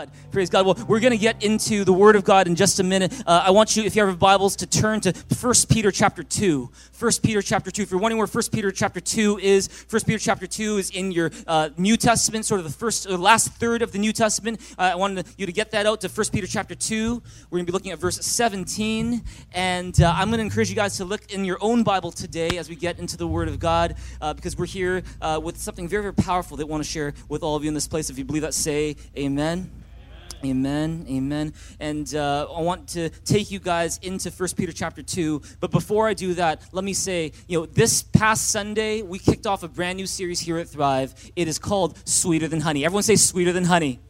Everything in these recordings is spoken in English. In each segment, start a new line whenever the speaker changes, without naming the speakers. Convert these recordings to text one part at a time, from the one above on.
Praise God. Praise God. Well, we're going to get into the Word of God in just a minute. Uh, I want you, if you have Bibles, to turn to 1 Peter chapter 2. 1 Peter chapter 2. If you're wondering where 1 Peter chapter 2 is, 1 Peter chapter 2 is in your uh, New Testament, sort of the first, or last third of the New Testament. Uh, I wanted you to get that out to 1 Peter chapter 2. We're going to be looking at verse 17. And uh, I'm going to encourage you guys to look in your own Bible today as we get into the Word of God, uh, because we're here uh, with something very, very powerful that I want to share with all of you in this place. If you believe that, say amen. Amen. Amen. And uh, I want to take you guys into First Peter chapter 2. But before I do that, let me say, you know, this past Sunday, we kicked off a brand new series here at Thrive. It is called Sweeter Than Honey. Everyone say Sweeter Than Honey.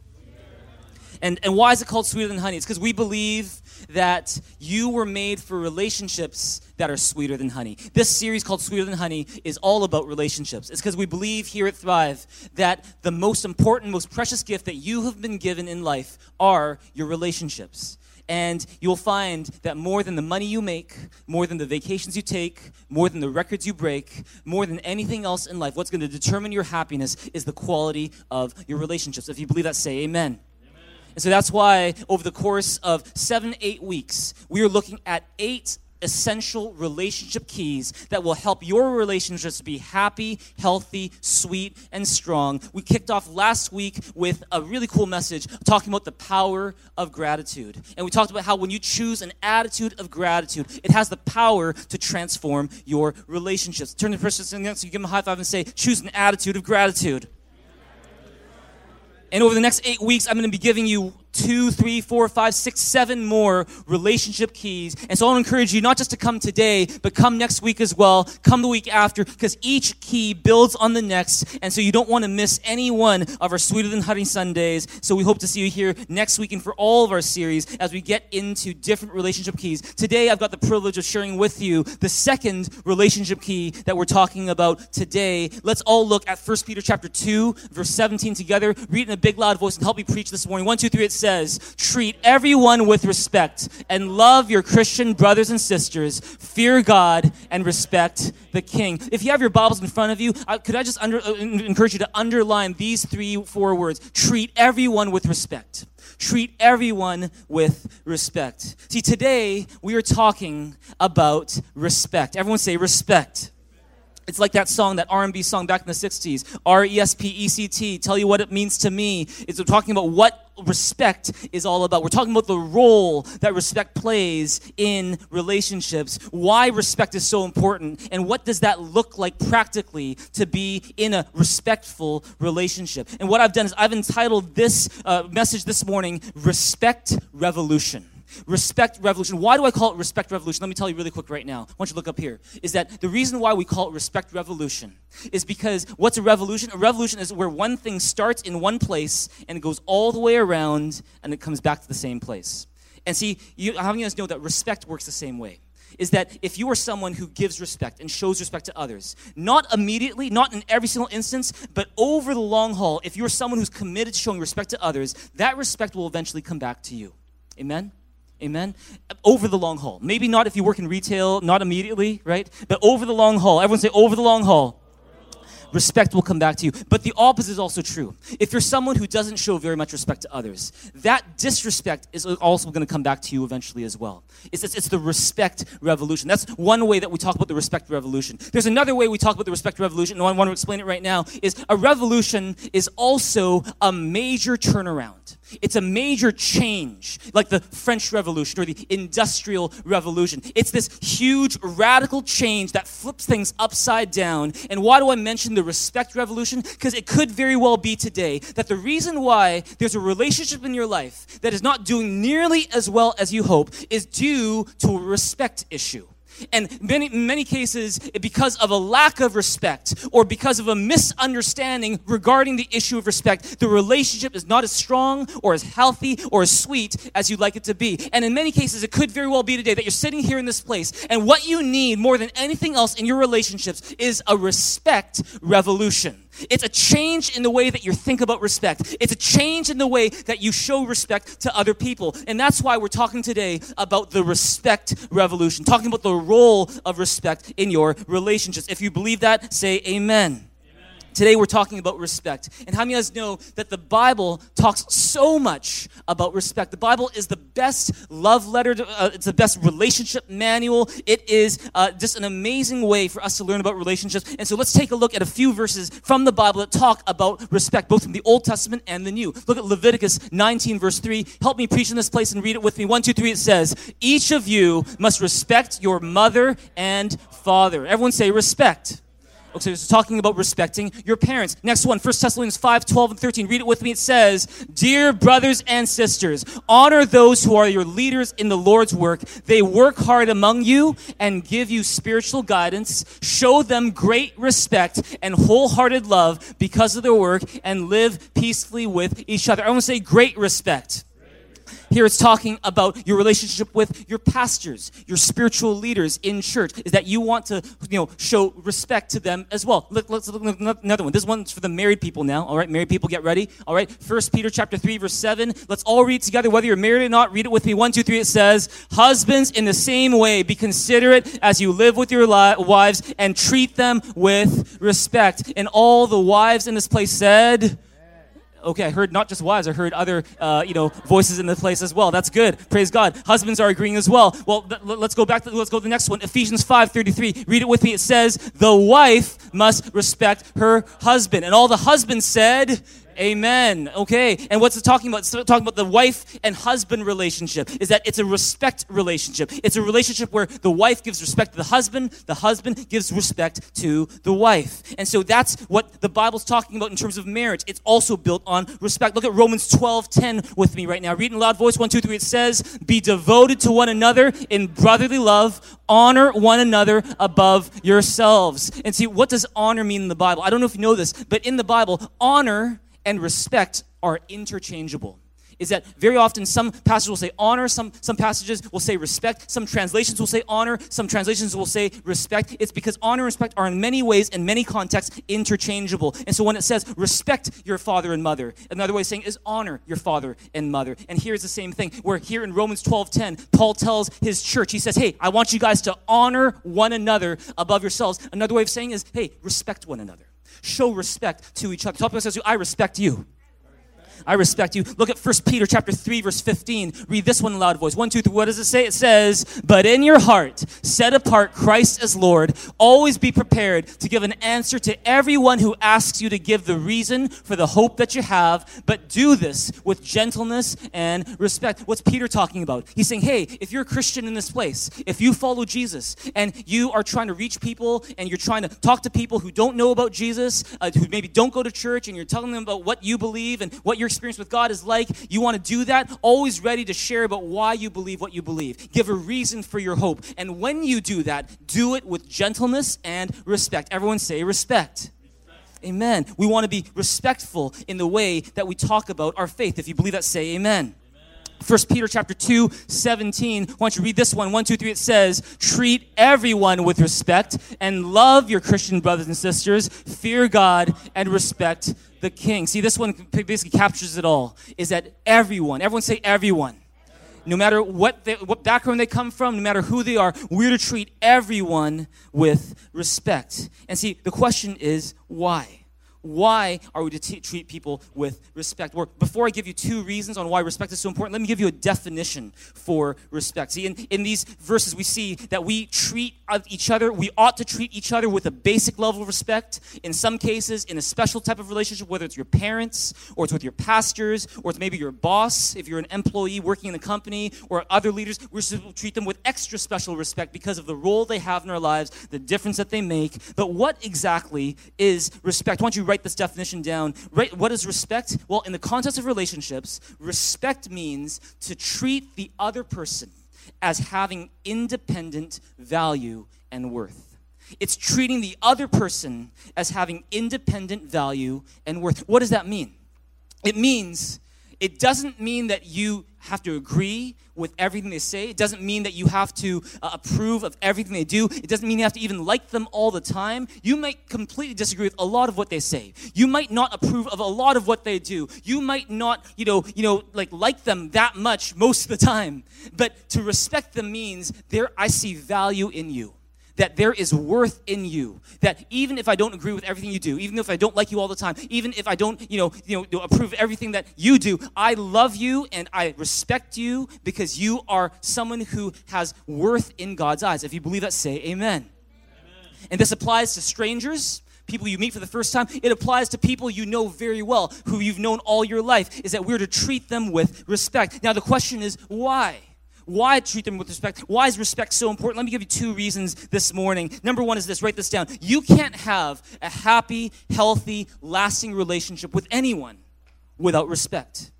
And, and why is it called Sweeter Than Honey? It's because we believe that you were made for relationships that are sweeter than honey. This series called Sweeter Than Honey is all about relationships. It's because we believe here at Thrive that the most important, most precious gift that you have been given in life are your relationships. And you'll find that more than the money you make, more than the vacations you take, more than the records you break, more than anything else in life, what's going to determine your happiness is the quality of your relationships. If you believe that, say amen. And so that's why over the course of seven, eight weeks, we are looking at eight essential relationship keys that will help your relationships be happy, healthy, sweet, and strong. We kicked off last week with a really cool message talking about the power of gratitude. And we talked about how when you choose an attitude of gratitude, it has the power to transform your relationships. Turn to the person next to you, give them a high five, and say, Choose an attitude of gratitude. And over the next eight weeks, I'm going to be giving you two, three, four, five, six, seven more relationship keys. And so I want to encourage you not just to come today, but come next week as well. Come the week after, because each key builds on the next. And so you don't want to miss any one of our Sweeter Than Honey Sundays. So we hope to see you here next week and for all of our series as we get into different relationship keys. Today, I've got the privilege of sharing with you the second relationship key that we're talking about today. Let's all look at 1 Peter chapter 2, verse 17 together. Read in a big loud voice and help me preach this morning. One, two, three, it's says, treat everyone with respect and love your Christian brothers and sisters, fear God, and respect the king. If you have your Bibles in front of you, could I just under, uh, encourage you to underline these three, four words? Treat everyone with respect. Treat everyone with respect. See, today we are talking about respect. Everyone say respect. It's like that song, that R&B song back in the 60s, R-E-S-P-E-C-T, tell you what it means to me. It's talking about what respect is all about. We're talking about the role that respect plays in relationships, why respect is so important, and what does that look like practically to be in a respectful relationship. And what I've done is I've entitled this uh, message this morning, Respect Revolution. Respect Revolution. Why do I call it Respect Revolution? Let me tell you really quick right now. I want you look up here. Is that the reason why we call it Respect Revolution is because what's a revolution? A revolution is where one thing starts in one place and it goes all the way around and it comes back to the same place. And see, you, how many of us know that respect works the same way? Is that if you are someone who gives respect and shows respect to others, not immediately, not in every single instance, but over the long haul, if you're someone who's committed to showing respect to others, that respect will eventually come back to you. Amen? Amen? Over the long haul. Maybe not if you work in retail, not immediately, right? But over the long haul. Everyone say, over the long haul respect will come back to you. But the opposite is also true. If you're someone who doesn't show very much respect to others, that disrespect is also going to come back to you eventually as well. It's, it's, it's, the respect revolution. That's one way that we talk about the respect revolution. There's another way we talk about the respect revolution, and I want to explain it right now, is a revolution is also a major turnaround. It's a major change, like the French Revolution or the Industrial Revolution. It's this huge, radical change that flips things upside down. And why do I mention the respect revolution? Because it could very well be today that the reason why there's a relationship in your life that is not doing nearly as well as you hope is due to a respect issue. And many, many cases, because of a lack of respect or because of a misunderstanding regarding the issue of respect, the relationship is not as strong or as healthy or as sweet as you'd like it to be. And in many cases, it could very well be today that you're sitting here in this place, and what you need more than anything else in your relationships is a respect revolution. It's a change in the way that you think about respect. It's a change in the way that you show respect to other people. And that's why we're talking today about the respect revolution, talking about the role of respect in your relationships. If you believe that, say amen. Today we're talking about respect. And how many of you guys know that the Bible talks so much about respect? The Bible is the best love letter, to, uh, it's the best relationship manual. It is uh, just an amazing way for us to learn about relationships. And so let's take a look at a few verses from the Bible that talk about respect, both from the Old Testament and the New. Look at Leviticus 19, verse 3. Help me preach in this place and read it with me. One, two, three. It says, Each of you must respect your mother and father. Everyone say respect. Okay, so talking about respecting your parents. Next one, 1 Thessalonians 5, 12, and 13. Read it with me. It says, Dear brothers and sisters, honor those who are your leaders in the Lord's work. They work hard among you and give you spiritual guidance. Show them great respect and wholehearted love because of their work and live peacefully with each other. I want to say great respect. Here it's talking about your relationship with your pastors, your spiritual leaders in church, is that you want to, you know, show respect to them as well. Look, Let, us look at another one. This one's for the married people now. All right, married people, get ready. All right, First Peter chapter 3, verse 7. Let's all read together, whether you're married or not. Read it with me. One, two, three. It says, Husbands, in the same way, be considerate as you live with your li- wives and treat them with respect. And all the wives in this place said, Okay, I heard not just wives, I heard other, uh, you know, voices in the place as well. That's good. Praise God. Husbands are agreeing as well. Well, th- let's go back to, let's go to the next one. Ephesians 5.33. Read it with me. It says, the wife must respect her husband. And all the husbands said, Amen. Okay. And what's it talking about? It's talking about the wife and husband relationship. Is that it's a respect relationship. It's a relationship where the wife gives respect to the husband, the husband gives respect to the wife. And so that's what the Bible's talking about in terms of marriage. It's also built on respect. Look at Romans 12, 10 with me right now. Read in loud voice, one, two, three. It says, Be devoted to one another in brotherly love, honor one another above yourselves. And see, what does honor mean in the Bible? I don't know if you know this, but in the Bible, honor and respect are interchangeable. Is that very often some passages will say honor, some, some passages will say respect, some translations will say honor, some translations will say respect. It's because honor and respect are in many ways, in many contexts, interchangeable. And so when it says respect your father and mother, another way of saying is honor your father and mother. And here's the same thing, where here in Romans 12 10, Paul tells his church, he says, Hey, I want you guys to honor one another above yourselves. Another way of saying is, hey, respect one another show respect to each other. Tell people says, I respect you. I respect you. Look at 1 Peter chapter 3, verse 15. Read this one in loud voice. One, two, three. What does it say? It says, But in your heart, set apart Christ as Lord. Always be prepared to give an answer to everyone who asks you to give the reason for the hope that you have, but do this with gentleness and respect. What's Peter talking about? He's saying, Hey, if you're a Christian in this place, if you follow Jesus and you are trying to reach people and you're trying to talk to people who don't know about Jesus, uh, who maybe don't go to church, and you're telling them about what you believe and what you're experience with God is like, you want to do that, always ready to share about why you believe what you believe. Give a reason for your hope. And when you do that, do it with gentleness and respect. Everyone say respect. Amen. We want to be respectful in the way that we talk about our faith. If you believe that, say amen. First Peter chapter 2, 17. Why don't you read this one? One, two, three. It says, treat everyone with respect and love your Christian brothers and sisters. Fear God and respect the king. See, this one basically captures it all. Is that everyone, everyone say everyone. No matter what, they, what background they come from, no matter who they are, we're to treat everyone with respect. And see, the question is why? Why are we to t- treat people with respect? Or before I give you two reasons on why respect is so important, let me give you a definition for respect. See, in, in these verses, we see that we treat each other, we ought to treat each other with a basic level of respect. In some cases, in a special type of relationship, whether it's your parents, or it's with your pastors, or it's maybe your boss, if you're an employee working in the company, or other leaders, we're to treat them with extra special respect because of the role they have in our lives, the difference that they make. But what exactly is respect? I want you write this definition down. Right, what is respect? Well, in the context of relationships, respect means to treat the other person as having independent value and worth. It's treating the other person as having independent value and worth. What does that mean? It means it doesn't mean that you have to agree with everything they say. It doesn't mean that you have to uh, approve of everything they do. It doesn't mean you have to even like them all the time. You might completely disagree with a lot of what they say. You might not approve of a lot of what they do. You might not, you know, you know, like like them that much most of the time. But to respect them means there I see value in you that there is worth in you. That even if I don't agree with everything you do, even if I don't like you all the time, even if I don't, you know, you know, approve everything that you do, I love you and I respect you because you are someone who has worth in God's eyes. If you believe that, say amen. amen. And this applies to strangers people you meet for the first time. It applies to people you know very well, who you've known all your life, is that we're to treat them with respect. Now, the question is, why? Why treat them with respect? Why is respect so important? Let me give you two reasons this morning. Number one is this write this down. You can't have a happy, healthy, lasting relationship with anyone without respect.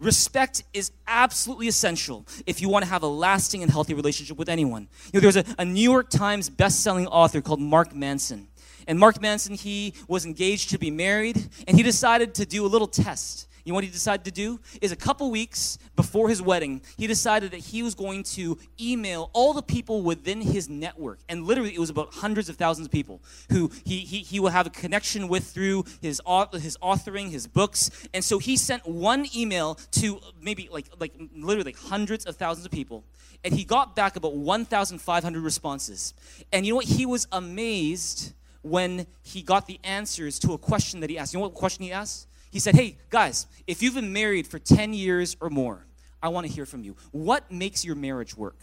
Respect is absolutely essential if you want to have a lasting and healthy relationship with anyone. You know, there's a, a New York Times best-selling author called Mark Manson. And Mark Manson, he was engaged to be married, and he decided to do a little test. You know what he decided to do? Is a couple weeks before his wedding, he decided that he was going to email all the people within his network. And literally, it was about hundreds of thousands of people who he, he, he will have a connection with through his, his authoring, his books. And so he sent one email to maybe like, like literally like hundreds of thousands of people. And he got back about 1,500 responses. And you know what? He was amazed when he got the answers to a question that he asked. You know what question he asked? He said, Hey, guys, if you've been married for 10 years or more, I want to hear from you. What makes your marriage work?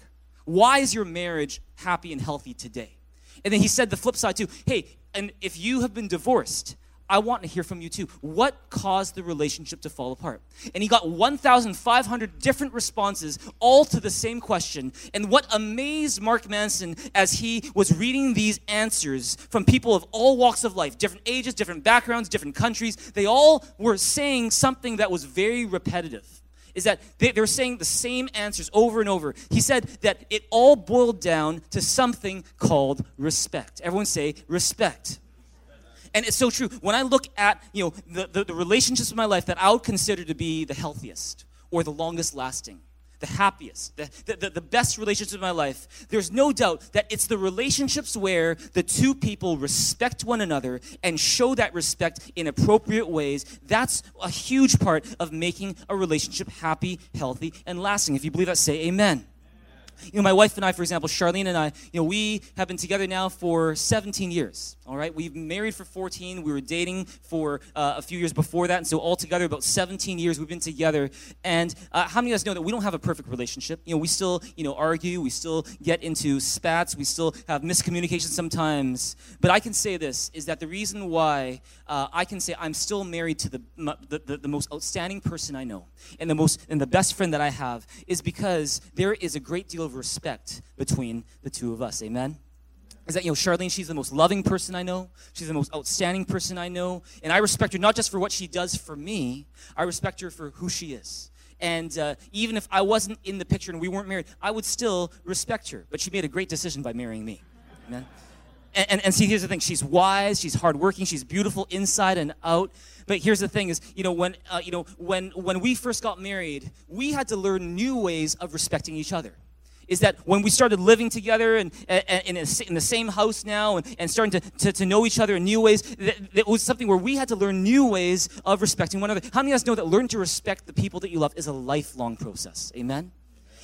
Why is your marriage happy and healthy today? And then he said the flip side too. Hey, and if you have been divorced, I want to hear from you too. What caused the relationship to fall apart? And he got 1,500 different responses, all to the same question. And what amazed Mark Manson as he was reading these answers from people of all walks of life, different ages, different backgrounds, different countries, they all were saying something that was very repetitive. Is that they, they were saying the same answers over and over. He said that it all boiled down to something called respect. Everyone say respect. And it's so true. When I look at, you know, the, the, the relationships in my life that I would consider to be the healthiest or the longest lasting, the happiest, the, the, the, best relationships in my life, there's no doubt that it's the relationships where the two people respect one another and show that respect in appropriate ways. That's a huge part of making a relationship happy, healthy, and lasting. If you believe that, say amen. You know, my wife and I, for example, Charlene and I, you know, we have been together now for 17 years. All right, we've married for 14. We were dating for uh, a few years before that, and so altogether, about 17 years we've been together. And uh, how many of us know that we don't have a perfect relationship? You know, we still, you know, argue. We still get into spats. We still have miscommunication sometimes. But I can say this: is that the reason why uh, I can say I'm still married to the, the, the the most outstanding person I know, and the most and the best friend that I have, is because there is a great deal of respect between the two of us. Amen? Is that you know Charlene she's the most loving person I know. She's the most outstanding person I know. And I respect her not just for what she does for me I respect her for who she is. And uh, even if I wasn't in the picture and we weren't married I would still respect her. But she made a great decision by marrying me. Amen? And, and, and see here's the thing. She's wise. She's hardworking. She's beautiful inside and out. But here's the thing is you know when uh, you know when when we first got married we had to learn new ways of respecting each other is that when we started living together and, in, the same house now and, and starting to, to, to, know each other in new ways, that, it was something where we had to learn new ways of respecting one another. How many of us know that learning to respect the people that you love is a lifelong process? Amen?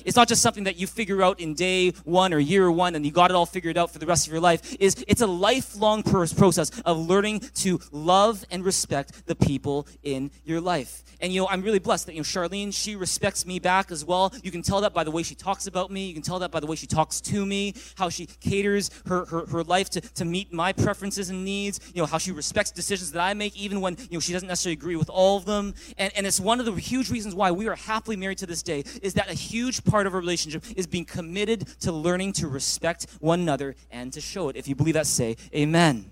It's not just something that you figure out in day one or year one and you got it all figured out for the rest of your life. Is it's a lifelong process of learning to love and respect the people in your life. And you know, I'm really blessed that you know Charlene, she respects me back as well. You can tell that by the way she talks about me. You can tell that by the way she talks to me, how she caters her, her, her life to, to meet my preferences and needs, you know, how she respects decisions that I make, even when you know she doesn't necessarily agree with all of them. And, and it's one of the huge reasons why we are happily married to this day, is that a huge part of a relationship is being committed to learning to respect one another and to show it. If you believe that, say amen.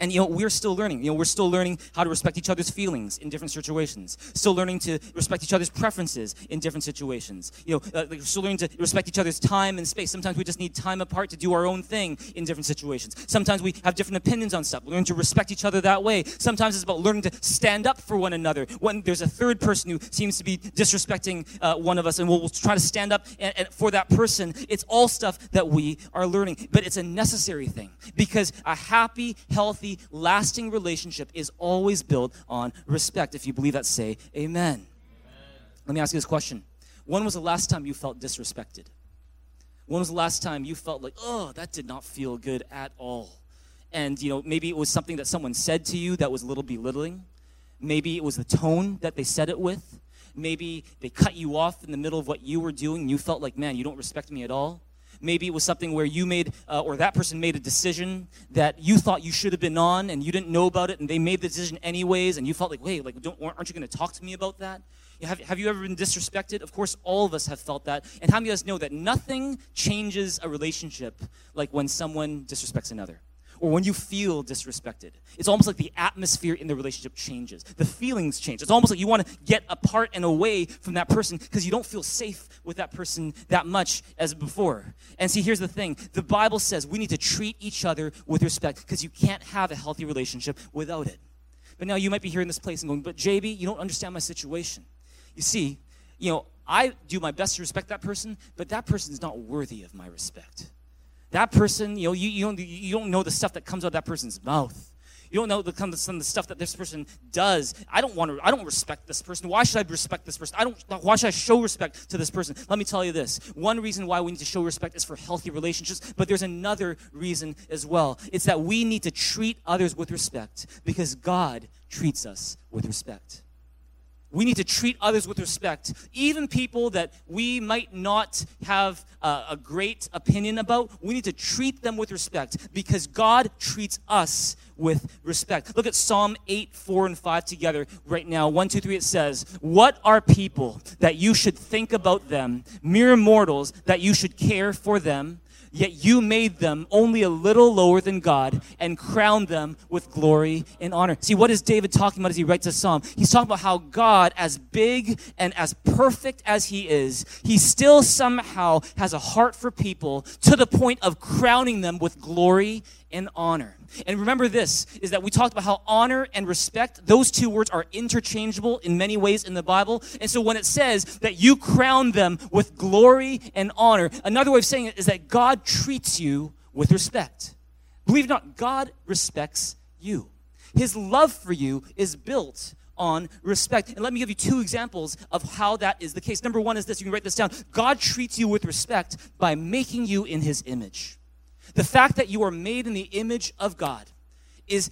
And, you know, we're still learning. You know, we're still learning how to respect each other's feelings in different situations. Still learning to respect each other's preferences in different situations. You know, uh, still learning to respect each other's time and space. Sometimes we just need time apart to do our own thing in different situations. Sometimes we have different opinions on stuff. We learn to respect each other that way. Sometimes it's about learning to stand up for one another. When there's a third person who seems to be disrespecting uh, one of us, and we'll, we'll try to stand up and, and for that person. It's all stuff that we are learning. But it's a necessary thing because a happy, healthy, lasting relationship is always built on respect. If you believe that, say amen. amen. Let me ask you this question When was the last time you felt disrespected? When was the last time you felt like, oh, that did not feel good at all? And, you know, maybe it was something that someone said to you that was a little belittling. Maybe it was the tone that they said it with. Maybe they cut you off in the middle of what you were doing. And you felt like, man, you don't respect me at all. Maybe it was something where you made, uh, or that person made a decision that you thought you should have been on and you didn't know about it and they made the decision anyways and you felt like, wait, like, don't aren't you going to talk to me about that? Have, have you ever been disrespected? Of course, all of us have felt that. And how many of us know that nothing changes a relationship like when someone disrespects another? Or when you feel disrespected. It's almost like the atmosphere in the relationship changes. The feelings change. It's almost like you want to get apart and away from that person because you don't feel safe with that person that much as before. And see, here's the thing the Bible says we need to treat each other with respect because you can't have a healthy relationship without it. But now you might be here in this place and going, but JB, you don't understand my situation. You see, you know, I do my best to respect that person, but that person is not worthy of my respect. That person, you know, you, you, don't, you don't know the stuff that comes out of that person's mouth. You don't know the, some of the stuff that this person does. I don't want to. I don't respect this person. Why should I respect this person? I don't. Why should I show respect to this person? Let me tell you this. One reason why we need to show respect is for healthy relationships. But there's another reason as well. It's that we need to treat others with respect because God treats us with respect. We need to treat others with respect, even people that we might not have uh, a great opinion about. We need to treat them with respect because God treats us with respect. Look at Psalm 8, 4, and 5 together right now. 1, 2, 3, it says, What are people that you should think about them, mere mortals that you should care for them? Yet you made them only a little lower than God and crowned them with glory and honor. See, what is David talking about as he writes a psalm? He's talking about how God, as big and as perfect as he is, he still somehow has a heart for people to the point of crowning them with glory and honor. And remember this is that we talked about how honor and respect, those two words are interchangeable in many ways in the Bible. And so when it says that you crown them with glory and honor, another way of saying it is that God treats you with respect. Believe it or not, God respects you. His love for you is built on respect. And let me give you two examples of how that is the case. Number one is this you can write this down God treats you with respect by making you in his image. The fact that you are made in the image of God is,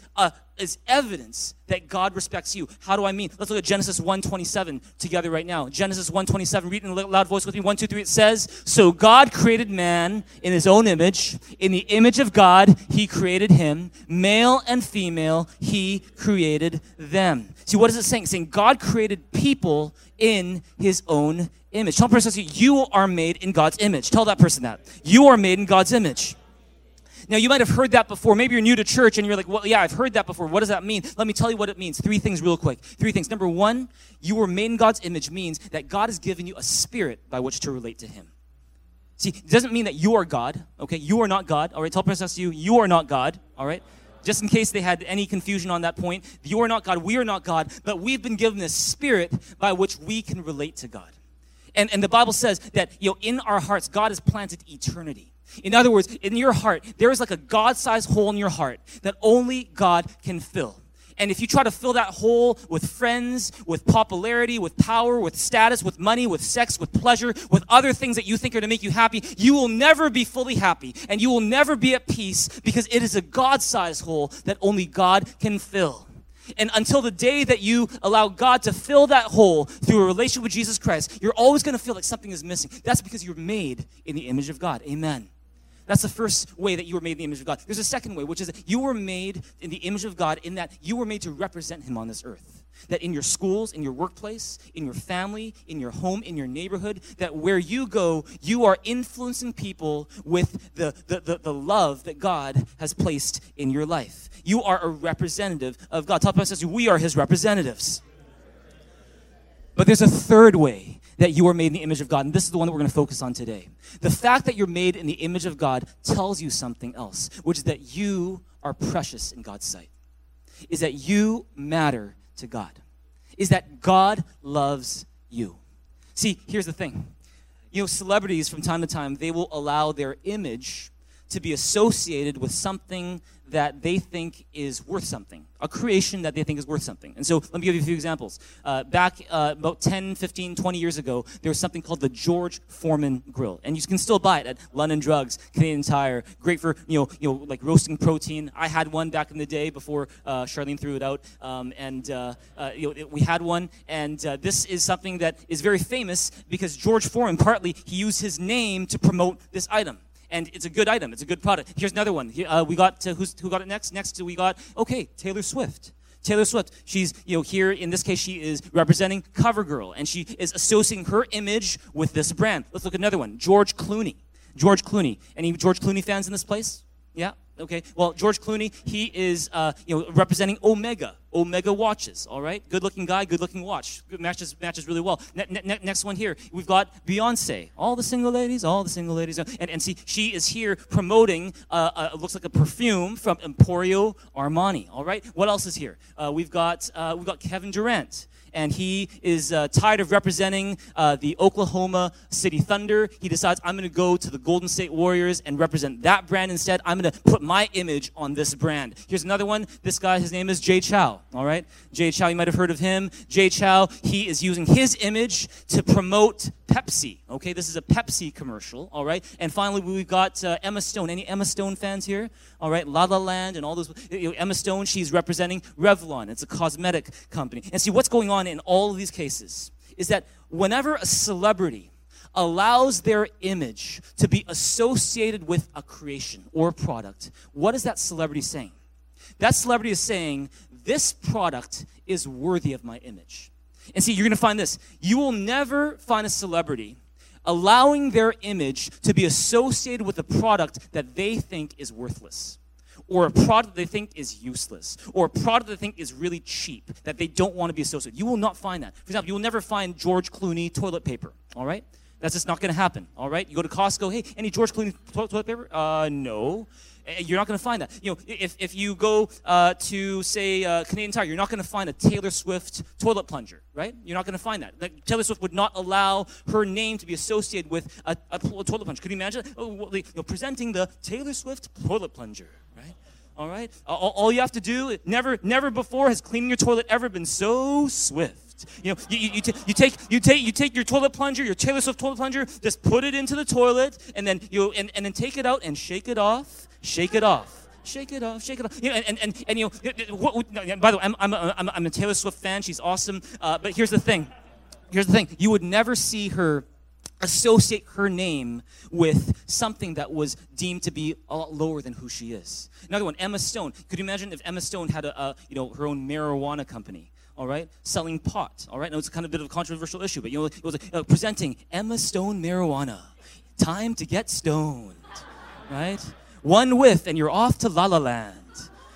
is evidence that God respects you. How do I mean? Let's look at Genesis 1.27 together right now. Genesis 1.27, read in a loud voice with me. One, two, three. It says, So God created man in his own image. In the image of God, he created him. Male and female, he created them. See, what is it saying? It's saying God created people in his own image. Tell the person, you are made in God's image. Tell that person that. You are made in God's image. Now, you might have heard that before. Maybe you're new to church and you're like, well, yeah, I've heard that before. What does that mean? Let me tell you what it means. Three things, real quick. Three things. Number one, you were made in God's image means that God has given you a spirit by which to relate to Him. See, it doesn't mean that you are God, okay? You are not God, all right? Tell person to you, you are not God, all right? Just in case they had any confusion on that point, you are not God, we are not God, but we've been given this spirit by which we can relate to God. And, and the Bible says that, you know, in our hearts, God has planted eternity. In other words, in your heart, there is like a God sized hole in your heart that only God can fill. And if you try to fill that hole with friends, with popularity, with power, with status, with money, with sex, with pleasure, with other things that you think are to make you happy, you will never be fully happy and you will never be at peace because it is a God sized hole that only God can fill. And until the day that you allow God to fill that hole through a relationship with Jesus Christ, you're always going to feel like something is missing. That's because you're made in the image of God. Amen. That's the first way that you were made in the image of God. There's a second way, which is that you were made in the image of God in that you were made to represent Him on this earth. That in your schools, in your workplace, in your family, in your home, in your neighborhood, that where you go, you are influencing people with the, the, the, the love that God has placed in your life. You are a representative of God. Top says we are His representatives. But there's a third way that you are made in the image of God. And this is the one that we're going to focus on today. The fact that you're made in the image of God tells you something else, which is that you are precious in God's sight, is that you matter to God, is that God loves you. See, here's the thing. You know, celebrities from time to time, they will allow their image to be associated with something that they think is worth something, a creation that they think is worth something. And so let me give you a few examples. Uh, back uh, about 10, 15, 20 years ago, there was something called the George Foreman Grill. And you can still buy it at London Drugs, Canadian Tire. Great for, you know, you know like roasting protein. I had one back in the day before uh, Charlene threw it out. Um, and uh, uh, you know, it, we had one. And uh, this is something that is very famous because George Foreman, partly, he used his name to promote this item and it's a good item. It's a good product. Here's another one. Uh, we got who's, who got it next? Next we got okay Taylor Swift. Taylor Swift. She's you know here in this case she is representing CoverGirl, and she is associating her image with this brand. Let's look at another one. George Clooney. George Clooney. Any George Clooney fans in this place? Yeah. Okay. Well, George Clooney, he is, uh, you know, representing Omega, Omega watches. All right. Good-looking guy, good-looking watch. Good, matches matches really well. Ne- ne- next one here, we've got Beyonce. All the single ladies, all the single ladies, and and see, she is here promoting. Uh, uh, looks like a perfume from Emporio Armani. All right. What else is here? Uh, we've got uh, we've got Kevin Durant and he is uh, tired of representing uh, the Oklahoma City Thunder. He decides, I'm going to go to the Golden State Warriors and represent that brand instead. I'm going to put my image on this brand. Here's another one. This guy, his name is Jay Chou. All right? Jay Chou, you might have heard of him. Jay Chou, he is using his image to promote Pepsi. Okay, this is a Pepsi commercial. All right, and finally we've got uh, Emma Stone. Any Emma Stone fans here? All right, La La Land and all those. You know, Emma Stone, she's representing Revlon. It's a cosmetic company. And see what's going on in all of these cases is that whenever a celebrity allows their image to be associated with a creation or a product, what is that celebrity saying? That celebrity is saying, This product is worthy of my image. And see, you're going to find this. You will never find a celebrity allowing their image to be associated with a product that they think is worthless or a product they think is useless, or a product they think is really cheap that they don't want to be associated. You will not find that. For example, you will never find George Clooney toilet paper. All right, that's just not going to happen. All right, you go to Costco. Hey, any George Clooney toilet paper? Uh, no. Eh, you're not going to find that. You know, if, if you go uh, to, say, uh, Canadian Tire, you're not going to find a Taylor Swift toilet plunger, right? You're not going to find that. Like, Taylor Swift would not allow her name to be associated with a, a, toilet plunger. Could you imagine? Oh, you know, presenting the Taylor Swift toilet plunger, right? All right? All, all you have to do, never, never before has cleaning your toilet ever been so swift. You know, you, you, you, t- you, take you take you take your toilet plunger, your Taylor Swift toilet plunger, just put it into the toilet, and then you and, and then take it out and shake it off, Shake it off. Shake it off, shake it off. You know, and, and, and, you know, what, what, by the way, I'm, I'm, a, I'm, a Taylor Swift fan. She's awesome. Uh, but here's the thing. Here's the thing. You would never see her associate her name with something that was deemed to be a lot lower than who she is. Another one, Emma Stone. Could you imagine if Emma Stone had a, a you know, her own marijuana company? all right, selling pot, all right. Now it's kind of a bit of a controversial issue, but you know, it was uh, presenting Emma Stone marijuana. Time to get stoned, right? One whiff and you're off to La La Land.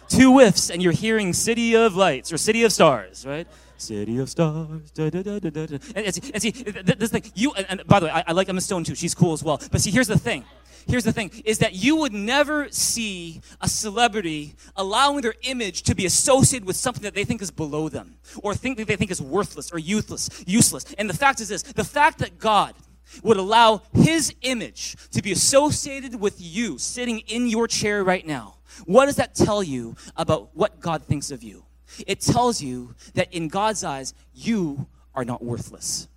Two whiffs and you're hearing City of Lights or City of Stars, right? City of Stars. Da, da, da, da, da. And, and, see, and see, this thing, you, and, and by the way, I, I like Emma Stone too. She's cool as well. But see, here's the thing here's the thing is that you would never see a celebrity allowing their image to be associated with something that they think is below them or think that they think is worthless or useless useless and the fact is this the fact that god would allow his image to be associated with you sitting in your chair right now, what does that tell you about what God thinks of you? It tells you that in God's eyes, you are not worthless.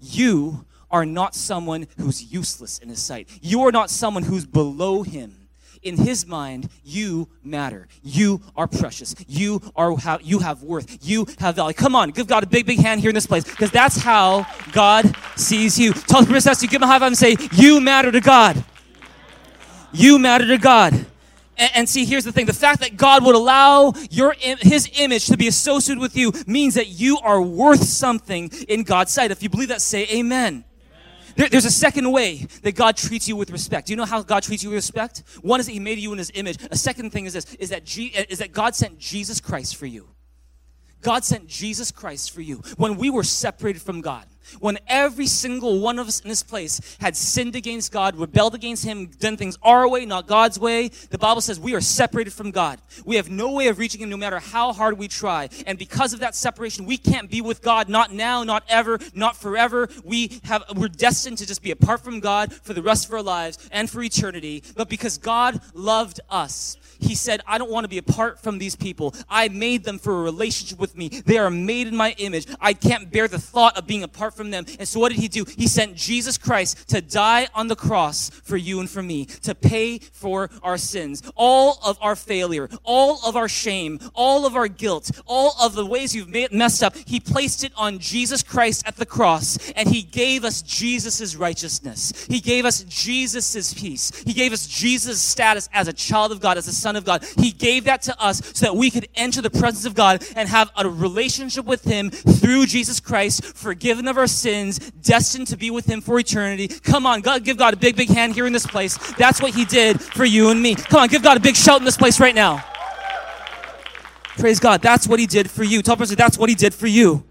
You are not someone who's useless in his sight. You are not someone who's below him in his mind, you matter. You are precious. You are how you have worth. You have value. Come on, give God a big, big hand here in this place because that's how God sees you. Tell the person you give him a high five and say, "You matter to God. You matter to God." And, and, see, here's the thing: the fact that God would allow your His image to be associated with you means that you are worth something in God's sight. If you believe that, say Amen. There, there's a second way that God treats you with respect. Do you know how God treats you with respect? One is that He made you in His image. A second thing is this: is that G, is that God sent Jesus Christ for you. God sent Jesus Christ for you when we were separated from God. When every single one of us in this place had sinned against God, rebelled against Him, done things our way, not God's way, the Bible says we are separated from God. We have no way of reaching Him no matter how hard we try. And because of that separation, we can't be with God, not now, not ever, not forever. We have, we're destined to just be apart from God for the rest of our lives and for eternity. But because God loved us, he said, I don't want to be apart from these people. I made them for a relationship with me. They are made in my image. I can't bear the thought of being apart from them. And so what did he do? He sent Jesus Christ to die on the cross for you and for me, to pay for our sins. All of our failure, all of our shame, all of our guilt, all of the ways you've messed up, he placed it on Jesus Christ at the cross. And he gave us Jesus' righteousness. He gave us Jesus' peace. He gave us Jesus' status as a child of God, as a son of God. He gave that to us so that we could enter the presence of God and have a relationship with Him through Jesus Christ, forgiven of our sins, destined to be with Him for eternity. Come on, God, give God a big, big hand here in this place. That's what He did for you and me. Come on, give God a big shout in this place right now. Praise God. That's what He did for you. Tell person, that's what He did for you.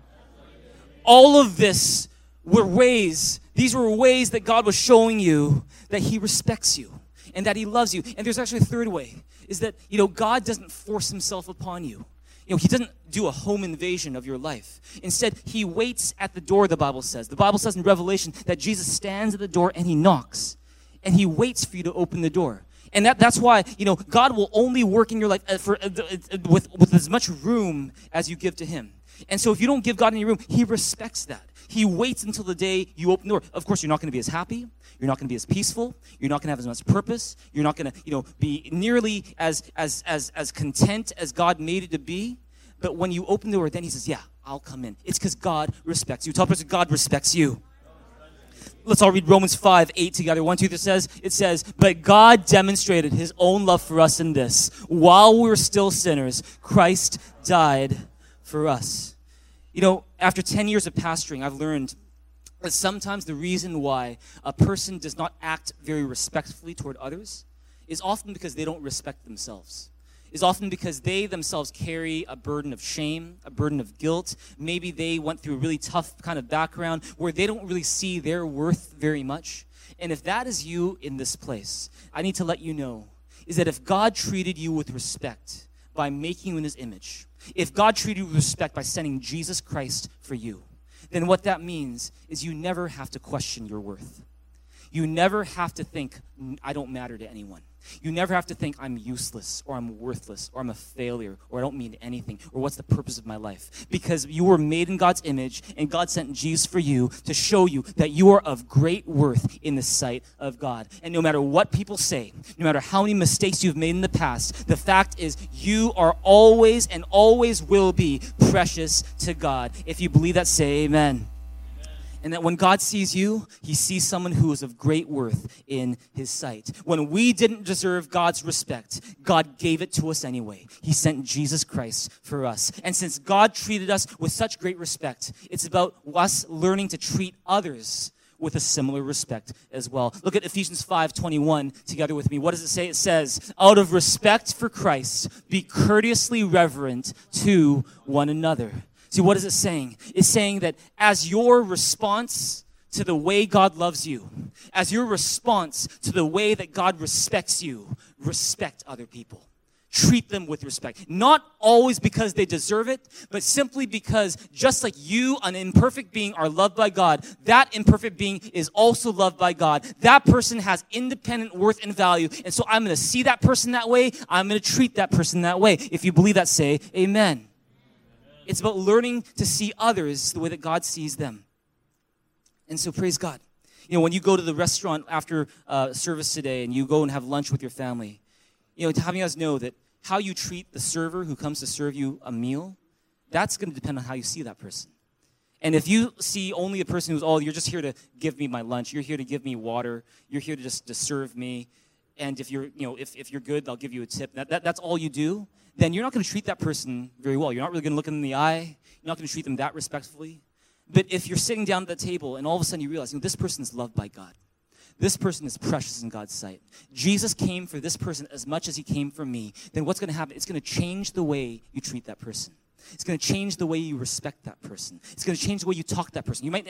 All of this were ways, these were ways that God was showing you that He respects you and that He loves you. And there's actually a third way is that, you know, God doesn't force himself upon you. You know, he doesn't do a home invasion of your life. Instead, he waits at the door, the Bible says. The Bible says in Revelation that Jesus stands at the door and he knocks. And he waits for you to open the door. And that, that's why, you know, God will only work in your life uh, for, uh, uh, with, with as much room as you give to him. And so if you don't give God any room, he respects that. He waits until the day you open the door. Of course, you're not going to be as happy. You're not going to be as peaceful. You're not going to have as much purpose. You're not going to, you know, be nearly as, as, as, as content as God made it to be. But when you open the door, then he says, yeah, I'll come in. It's because God respects you. Tell person, God respects you. Let's all read Romans 5, 8 together. One, two, that says, it says, But God demonstrated his own love for us in this. While we were still sinners, Christ died for us. You know, after 10 years of pastoring, I've learned that sometimes the reason why a person does not act very respectfully toward others is often because they don't respect themselves. Is often because they themselves carry a burden of shame, a burden of guilt. Maybe they went through a really tough kind of background where they don't really see their worth very much. And if that is you in this place, I need to let you know is that if God treated you with respect by making you in his image, if God treated you with respect by sending Jesus Christ for you, then what that means is you never have to question your worth. You never have to think, I don't matter to anyone. You never have to think I'm useless or I'm worthless or I'm a failure or I don't mean anything or what's the purpose of my life. Because you were made in God's image and God sent Jesus for you to show you that you are of great worth in the sight of God. And no matter what people say, no matter how many mistakes you've made in the past, the fact is you are always and always will be precious to God. If you believe that, say amen. And that when God sees you, he sees someone who is of great worth in his sight. When we didn't deserve God's respect, God gave it to us anyway. He sent Jesus Christ for us. And since God treated us with such great respect, it's about us learning to treat others with a similar respect as well. Look at Ephesians 5:21 together with me. What does it say? It says, "Out of respect for Christ, be courteously reverent to one another." See, what is it saying? It's saying that as your response to the way God loves you, as your response to the way that God respects you, respect other people. Treat them with respect. Not always because they deserve it, but simply because just like you, an imperfect being, are loved by God, that imperfect being is also loved by God. That person has independent worth and value. And so I'm going to see that person that way. I'm going to treat that person that way. If you believe that, say amen. It's about learning to see others the way that God sees them. And so, praise God. You know, when you go to the restaurant after uh, service today and you go and have lunch with your family, you know, having us know that how you treat the server who comes to serve you a meal, that's going to depend on how you see that person. And if you see only a person who's, oh, you're just here to give me my lunch, you're here to give me water, you're here to just to serve me, and if you're, you know, if, if you're good, they'll give you a tip. That, that, that's all you do, then you're not going to treat that person very well. You're not really going to look them in the eye. You're not going to treat them that respectfully. But if you're sitting down at the table and all of a sudden you realize, you know, this person is loved by God. This person is precious in God's sight. Jesus came for this person as much as he came for me. Then what's going to happen? It's going to change the way you treat that person. It's going to change the way you respect that person. It's going to change the way you talk to that person. You might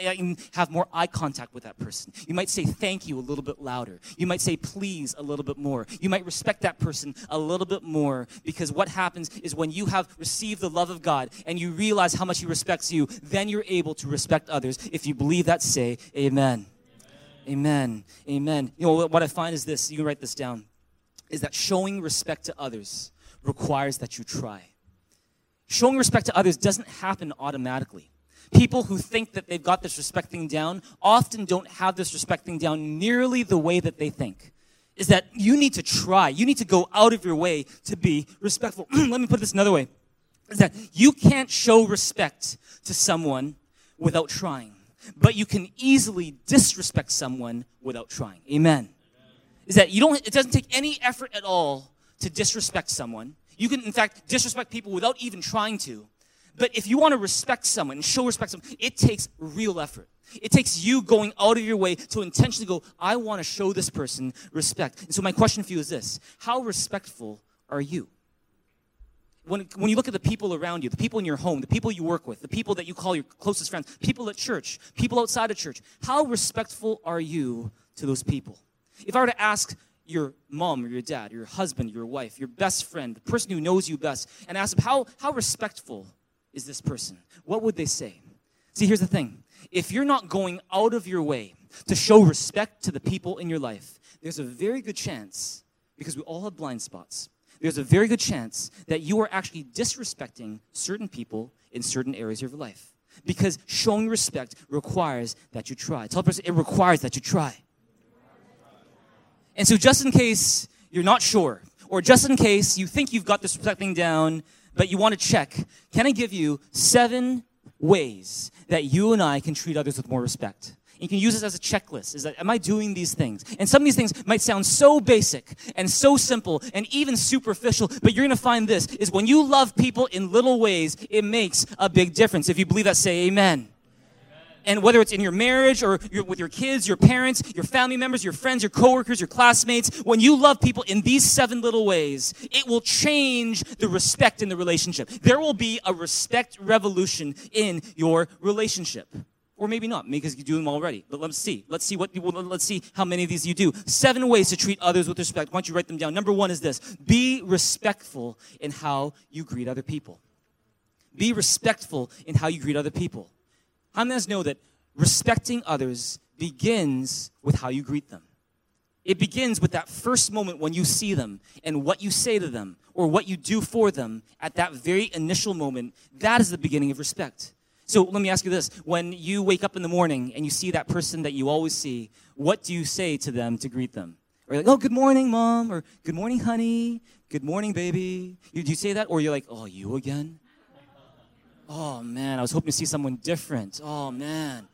have more eye contact with that person. You might say thank you a little bit louder. You might say please a little bit more. You might respect that person a little bit more because what happens is when you have received the love of God and you realize how much He respects you, then you're able to respect others. If you believe that, say amen. Amen. Amen. You know, what I find is this, you can write this down, is that showing respect to others requires that you try. Showing respect to others doesn't happen automatically. People who think that they've got this respect thing down often don't have this respect thing down nearly the way that they think. Is that you need to try. You need to go out of your way to be respectful. Let me put this another way. Is that you can't show respect to someone without trying but you can easily disrespect someone without trying. Amen. Is that you don't, it doesn't take any effort at all to disrespect someone. You can, in fact, disrespect people without even trying to. But if you want to respect someone and show respect to someone, it takes real effort. It takes you going out of your way to intentionally go, I want to show this person respect. And so my question for you is this How respectful are you? when, when you look at the people around you, the people in your home, the people you work with, the people that you call your closest friends, people at church, people outside of church, how respectful are you to those people? If I were to ask your mom or your dad, your husband, your wife, your best friend, the person who knows you best, and ask them, how, how respectful is this person? What would they say? See, here's the thing. If you're not going out of your way to show respect to the people in your life, there's a very good chance, because we all have blind spots, there's a very good chance that you are actually disrespecting certain people in certain areas of your life. Because showing respect requires that you try. Tell a person, it requires that you try. And so, just in case you're not sure, or just in case you think you've got this thing down, but you want to check, can I give you seven ways that you and I can treat others with more respect? You can use this as a checklist. Is that, am I doing these things? And some of these things might sound so basic and so simple and even superficial, but you're going to find this is when you love people in little ways, it makes a big difference. If you believe that, say amen. And whether it's in your marriage or with your kids, your parents, your family members, your friends, your coworkers, your classmates, when you love people in these seven little ways, it will change the respect in the relationship. There will be a respect revolution in your relationship. Or maybe not, because you do them already. But let's see. Let's see what let's see how many of these you do. Seven ways to treat others with respect. Why don't you write them down? Number one is this: be respectful in how you greet other people. Be respectful in how you greet other people. Us know that respecting others begins with how you greet them? It begins with that first moment when you see them and what you say to them or what you do for them at that very initial moment. That is the beginning of respect. So let me ask you this. When you wake up in the morning and you see that person that you always see, what do you say to them to greet them? Or like, oh, good morning, mom, or good morning, honey, good morning, baby. You, do you say that? Or you're like, oh, you again? Oh, man, I was hoping to see someone different. Oh, man.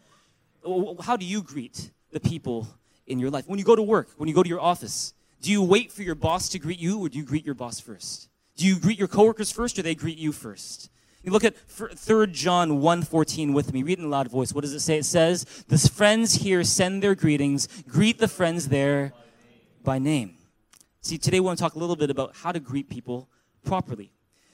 How do you greet the people in your life? When you go to work, when you go to your office, do you wait for your boss to greet you, or do you greet your boss first? Do you greet your coworkers first, or they greet you first? You look at 3 John 1.14 with me. Read in a loud voice. What does it say? It says, The friends here send their greetings. Greet the friends there by name. See, today we want to talk a little bit about how to greet people properly.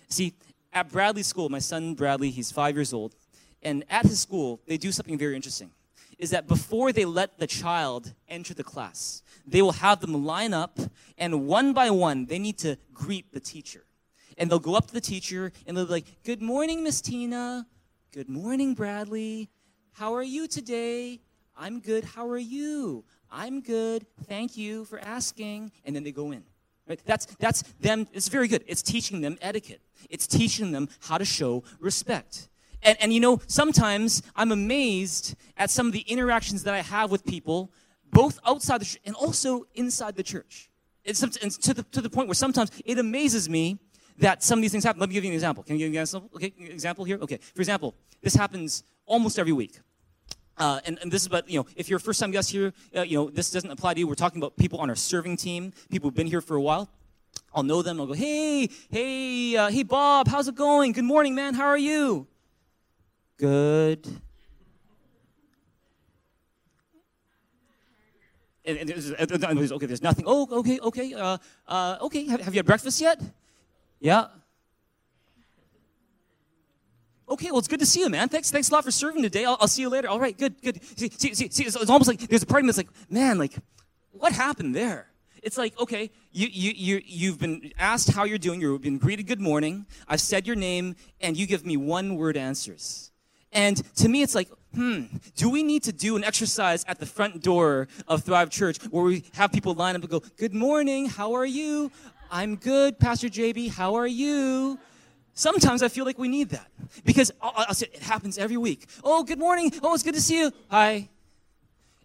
See, at Bradley School, my son Bradley, he's five years old, and at his school, they do something very interesting. Is that before they let the child enter the class, they will have them line up, and one by one, they need to greet the teacher and they'll go up to the teacher and they'll be like, Good morning, Miss Tina. Good morning, Bradley. How are you today? I'm good. How are you? I'm good. Thank you for asking. And then they go in. Right? That's, that's them. It's very good. It's teaching them etiquette. It's teaching them how to show respect. And, and you know, sometimes I'm amazed at some of the interactions that I have with people, both outside the church and also inside the church. It's, it's to, the, to the point where sometimes it amazes me that some of these things happen. Let me give you an example. Can you give me an example? Okay, example here? Okay. For example, this happens almost every week. Uh, and, and, this is about, you know, if you're a first time guest here, uh, you know, this doesn't apply to you. We're talking about people on our serving team, people who've been here for a while. I'll know them. I'll go, hey, hey, uh, hey, Bob, how's it going? Good morning, man. How are you? Good. And, and there's, okay, there's nothing. Oh, okay, okay, uh, uh, okay. Have, have you had breakfast yet? Yeah. Okay, well, it's good to see you, man. Thanks, thanks a lot for serving today. I'll, I'll see you later. All right, good, good. See, see, see, see it's, it's almost like there's a part of me that's like, man, like, what happened there? It's like, okay, you, you, you, you've been asked how you're doing, you've been greeted good morning, I've said your name, and you give me one word answers. And to me, it's like, hmm, do we need to do an exercise at the front door of Thrive Church where we have people line up and go, Good morning, how are you? I'm good, Pastor JB, how are you? Sometimes I feel like we need that because I'll, I'll say, it happens every week. Oh, good morning. Oh, it's good to see you. Hi.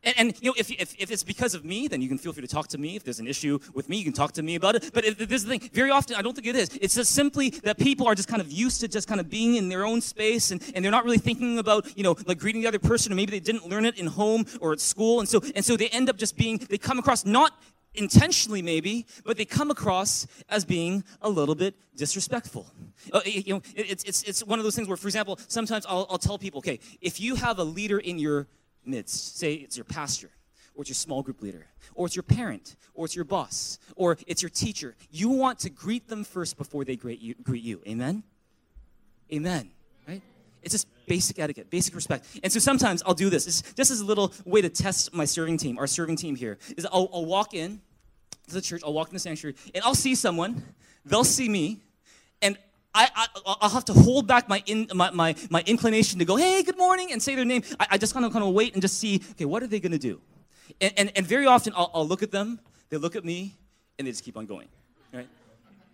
And, and, you know, if, if, if, it's because of me, then you can feel free to talk to me. If there's an issue with me, you can talk to me about it. But if, this is the thing. Very often, I don't think it is. It's just simply that people are just kind of used to just kind of being in their own space, and, and they're not really thinking about, you know, like greeting the other person, or maybe they didn't learn it in home or at school, and so and so they end up just being. They come across not intentionally maybe, but they come across as being a little bit disrespectful. Uh, you know, it's, it's, it's one of those things where, for example, sometimes I'll, I'll tell people, okay, if you have a leader in your midst, say it's your pastor, or it's your small group leader, or it's your parent, or it's your boss, or it's your teacher, you want to greet them first before they greet you. Greet you. Amen? Amen. It's just basic etiquette, basic respect. And so sometimes I'll do this. It's just as a little way to test my serving team, our serving team here, is I'll, I'll walk in to the church, I'll walk in the sanctuary, and I'll see someone, they'll see me, and I, I, will have to hold back my, in, my, my, my, inclination to go, hey, good morning, and say their name. I, I just kind of kind of wait and just see, okay, what are they going to do? And, and, and, very often I'll, I'll look at them, they look at me, and they just keep on going?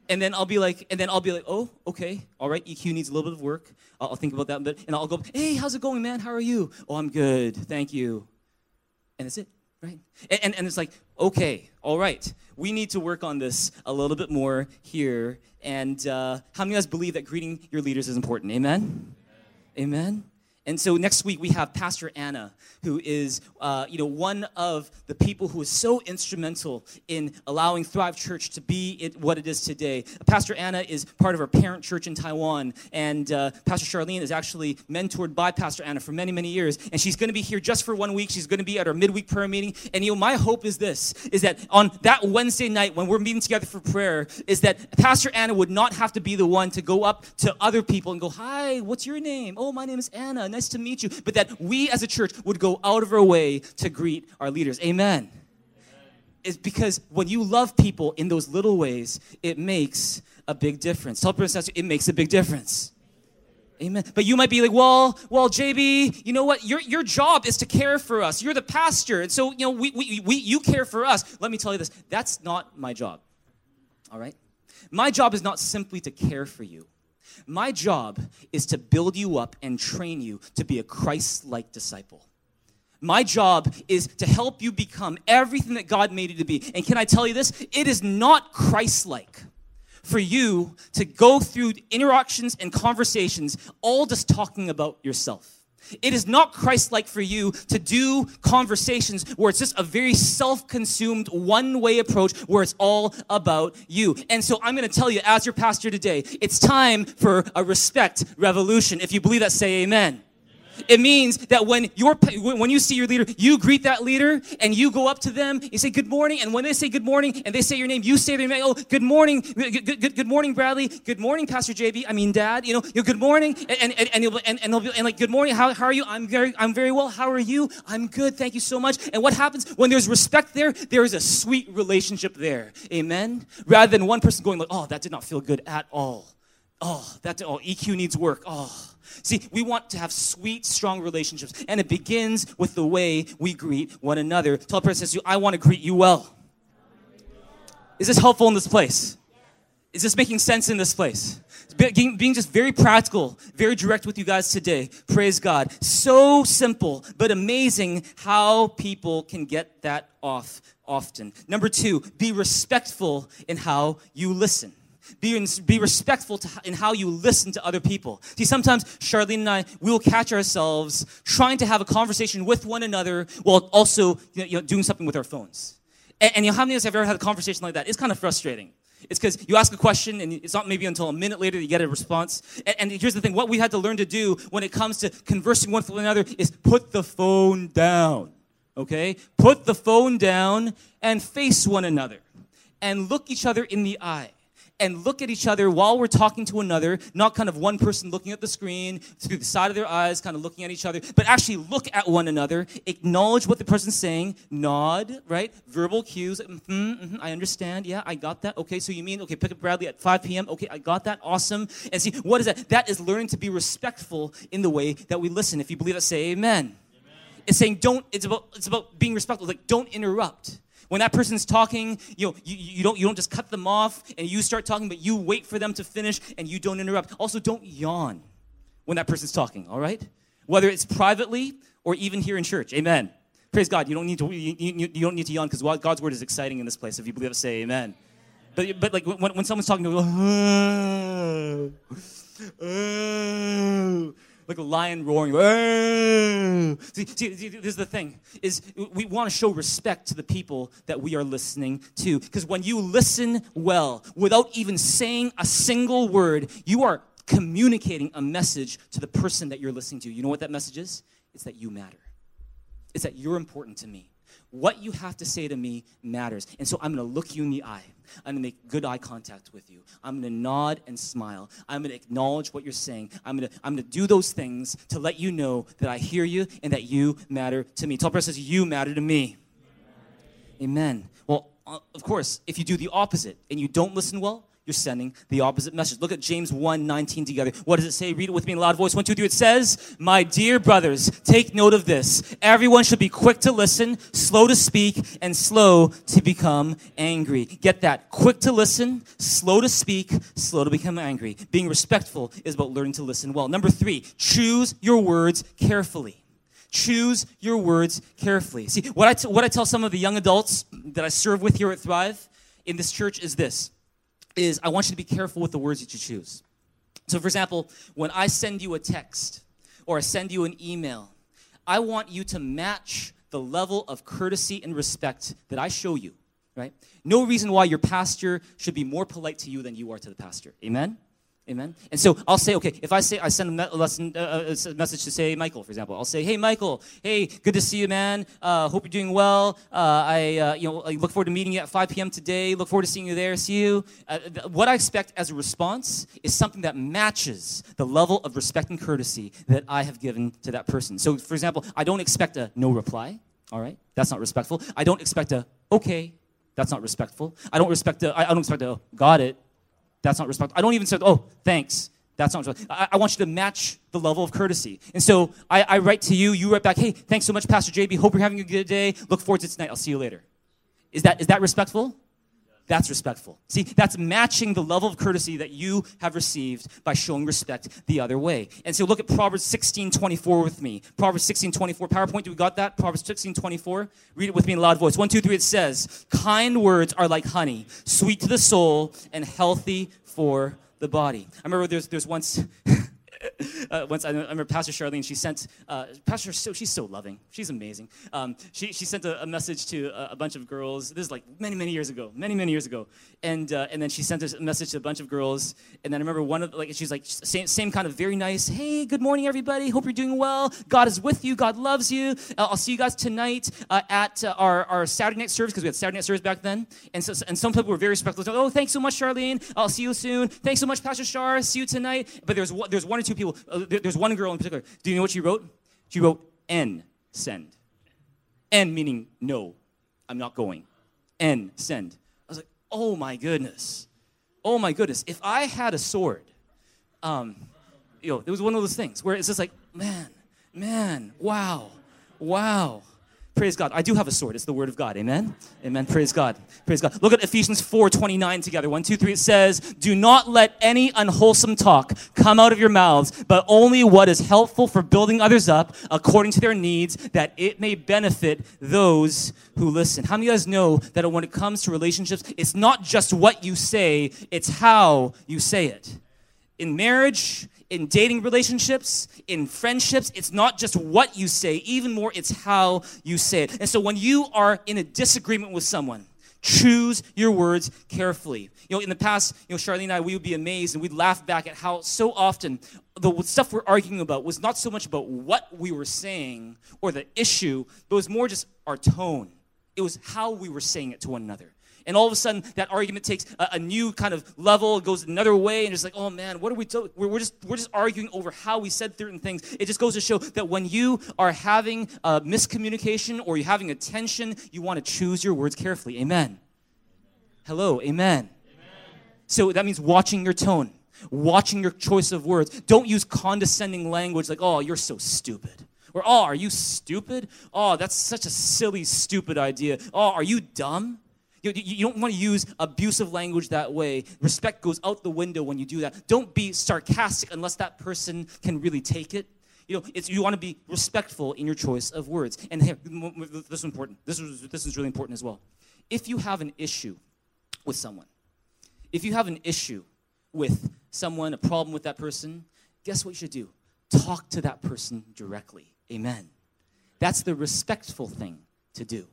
And then I'll be like, and then I'll be like, oh, okay, all right, EQ needs a little bit of work. I'll, I'll think about that a bit, and I'll go, hey, how's it going, man? How are you? Oh, I'm good, thank you. And that's it, right? And, and, and it's like, okay, all right, we need to work on this a little bit more here. And uh, how many of us believe that greeting your leaders is important? Amen? Amen? Amen? And so next week we have Pastor Anna, who is, uh, you know, one of the people who is so instrumental in allowing Thrive Church to be it, what it is today. Pastor Anna is part of our parent church in Taiwan, and uh, Pastor Charlene is actually mentored by Pastor Anna for many, many years. And she's going to be here just for one week. She's going to be at our midweek prayer meeting. And you know, my hope is this: is that on that Wednesday night when we're meeting together for prayer, is that Pastor Anna would not have to be the one to go up to other people and go, "Hi, what's your name? Oh, my name is Anna." Nice to meet you. But that we as a church would go out of our way to greet our leaders. Amen. Is because when you love people in those little ways, it makes a big difference. Tell person it makes a big difference. Amen. But you might be like, well, well, JB, you know what? Your, your job is to care for us. You're the pastor. And so, you know, we, we, we, you care for us. Let me tell you this that's not my job. All right? My job is not simply to care for you. My job is to build you up and train you to be a Christ like disciple. My job is to help you become everything that God made you to be. And can I tell you this? It is not Christ like for you to go through interactions and conversations all just talking about yourself. It is not Christ like for you to do conversations where it's just a very self consumed, one way approach where it's all about you. And so I'm going to tell you, as your pastor today, it's time for a respect revolution. If you believe that, say amen. It means that when you're when you see your leader, you greet that leader and you go up to them, you say good morning, and when they say good morning and they say your name, you say their name. Oh, good morning, good, good, good morning, Bradley. Good morning, Pastor JB. I mean, Dad. You know, you good morning, and and and, you'll, and, and they'll be and like good morning. How, how are you? I'm very I'm very well. How are you? I'm good. Thank you so much. And what happens when there's respect there? There is a sweet relationship there. Amen. Rather than one person going like, oh, that did not feel good at all. Oh, that oh EQ needs work. Oh. See, we want to have sweet, strong relationships, and it begins with the way we greet one another. Tell a person says, I want to greet you well. Is this helpful in this place? Is this making sense in this place? Being just very practical, very direct with you guys today. Praise God. So simple, but amazing how people can get that off often. Number two, be respectful in how you listen. Be, in, be respectful to, in how you listen to other people. See, sometimes Charlene and I, we will catch ourselves trying to have a conversation with one another while also you know, doing something with our phones. And, and you know, how many of us have ever had a conversation like that? It's kind of frustrating. It's because you ask a question and it's not maybe until a minute later that you get a response. And, and, here's the thing what we had to learn to do when it comes to conversing with one another is put the phone down. Okay? Put the phone down and face one another and look each other in the eye and look at each other while we're talking to another, not kind of one person looking at the screen through the side of their eyes, kind of looking at each other, but actually look at one another, acknowledge what the person's saying, nod, right? Verbal cues. Mm-hmm, mm-hmm, I understand. Yeah, I got that. Okay, so you mean, okay, pick up Bradley at 5 p.m. Okay, I got that. Awesome. And see, what is that? That is learning to be respectful in the way that we listen. If you believe it, say amen. amen. It's saying don't, it's about, it's about being respectful. Like, don't interrupt. When that person's talking, you know, you, you, don't, you don't just cut them off and you start talking, but you wait for them to finish and you don't interrupt. Also, don't yawn when that person's talking, all right? Whether it's privately or even here in church. Amen. Praise God. You don't need to, you, you, you don't need to yawn because God's word is exciting in this place. If you believe it, say amen. But, but like when, when someone's talking, you go, uh, uh, like a lion roaring. See, see, see, this is the thing: is we want to show respect to the people that we are listening to. Because when you listen well, without even saying a single word, you are communicating a message to the person that you're listening to. You know what that message is? It's that you matter. It's that you're important to me. What you have to say to me matters. And so I'm going to look you in the eye. I'm going to make good eye contact with you. I'm going to nod and smile. I'm going to acknowledge what you're saying. I'm going to, I'm going to do those things to let you know that I hear you and that you matter to me. Person says, You matter to me. Amen. Amen. Well, uh, of course, if you do the opposite and you don't listen well, you're sending the opposite message. Look at James 1 19 together. What does it say? Read it with me in a loud voice. One, two, three. It says, My dear brothers, take note of this. Everyone should be quick to listen, slow to speak, and slow to become angry. Get that. Quick to listen, slow to speak, slow to become angry. Being respectful is about learning to listen well. Number three, choose your words carefully. Choose your words carefully. See, what I, t- what I tell some of the young adults that I serve with here at Thrive in this church is this is I want you to be careful with the words that you choose. So, for example, when I send you a text or I send you an email, I want you to match the level of courtesy and respect that I show you, right? No reason why your pastor should be more polite to you than you are to the pastor. Amen? Amen. And so I'll say, okay, if I say I send a, lesson, uh, a message to say Michael, for example, I'll say, hey Michael, hey, good to see you, man. Uh, hope you're doing well. Uh, I, uh, you know, I look forward to meeting you at 5 p.m. today. Look forward to seeing you there. See you. Uh, th- what I expect as a response is something that matches the level of respect and courtesy that I have given to that person. So, for example, I don't expect a no reply. All right, that's not respectful. I don't expect a okay. That's not respectful. I don't respect a. I don't expect a got it. That's not respectful. I don't even say, oh, thanks. That's not respectful. I, I want you to match the level of courtesy. And so I, I write to you, you write back, hey, thanks so much, Pastor JB. Hope you're having a good day. Look forward to tonight. I'll see you later. Is that, is that respectful? That's respectful. See, that's matching the level of courtesy that you have received by showing respect the other way. And so look at Proverbs 16 24 with me. Proverbs 16 24. PowerPoint, do we got that? Proverbs 16 24. Read it with me in a loud voice. One, two, three. It says, Kind words are like honey, sweet to the soul and healthy for the body. I remember there's, there's once uh, once I remember Pastor Charlene, she sent, uh, Pastor, so, she's so loving. She's amazing. Um, she, she sent a, a message to a, a, bunch of girls. This is like many, many years ago, many, many years ago. And, uh, and then she sent a message to a bunch of girls. And then I remember one of, like, she's like, same, same kind of very nice, hey, good morning, everybody. Hope you're doing well. God is with you. God loves you. Uh, I'll see you guys tonight uh, at uh, our, our Saturday night service, because we had Saturday night service back then. And, so, and some people were very respectful. Oh, thanks so much, Charlene. I'll see you soon. Thanks so much, Pastor Shar. See you tonight. But there's, there's one or two people, there's one girl in particular. Do you know what she wrote? She wrote N, send. N meaning no, I'm not going. N, send. I was like, oh my goodness. Oh my goodness. If I had a sword, um, you know, it was one of those things where it's just like, man, man, wow, wow. Praise God. I do have a sword. It's the word of God. Amen. Amen. Praise God. Praise God. Look at Ephesians 4 29 together. One, two, three. It says, Do not let any unwholesome talk come out of your mouths, but only what is helpful for building others up according to their needs, that it may benefit those who listen. How many of you guys know that when it comes to relationships, it's not just what you say, it's how you say it? In marriage, in dating relationships, in friendships, it's not just what you say, even more, it's how you say it. And so when you are in a disagreement with someone, choose your words carefully. You know, in the past, you know, Charlene and I, we would be amazed and we'd laugh back at how so often the stuff we're arguing about was not so much about what we were saying or the issue, but it was more just our tone. It was how we were saying it to one another. And all of a sudden, that argument takes a, a new kind of level, goes another way, and it's like, oh man, what are we doing? We're, we're, just, we're just arguing over how we said certain things. It just goes to show that when you are having a miscommunication or you're having a tension, you want to choose your words carefully. Amen. Hello, amen. amen. So that means watching your tone, watching your choice of words. Don't use condescending language like, oh, you're so stupid. Or, oh, are you stupid? Oh, that's such a silly, stupid idea. Oh, are you dumb? You, you don't want to use abusive language that way. Respect goes out the window when you do that. Don't be sarcastic unless that person can really take it. You know, it's, you want to be respectful in your choice of words. And here, this is important. This is, this is really important as well. If you have an issue with someone, if you have an issue with someone, a problem with that person, guess what you should do? Talk to that person directly. Amen. That's the respectful thing to do.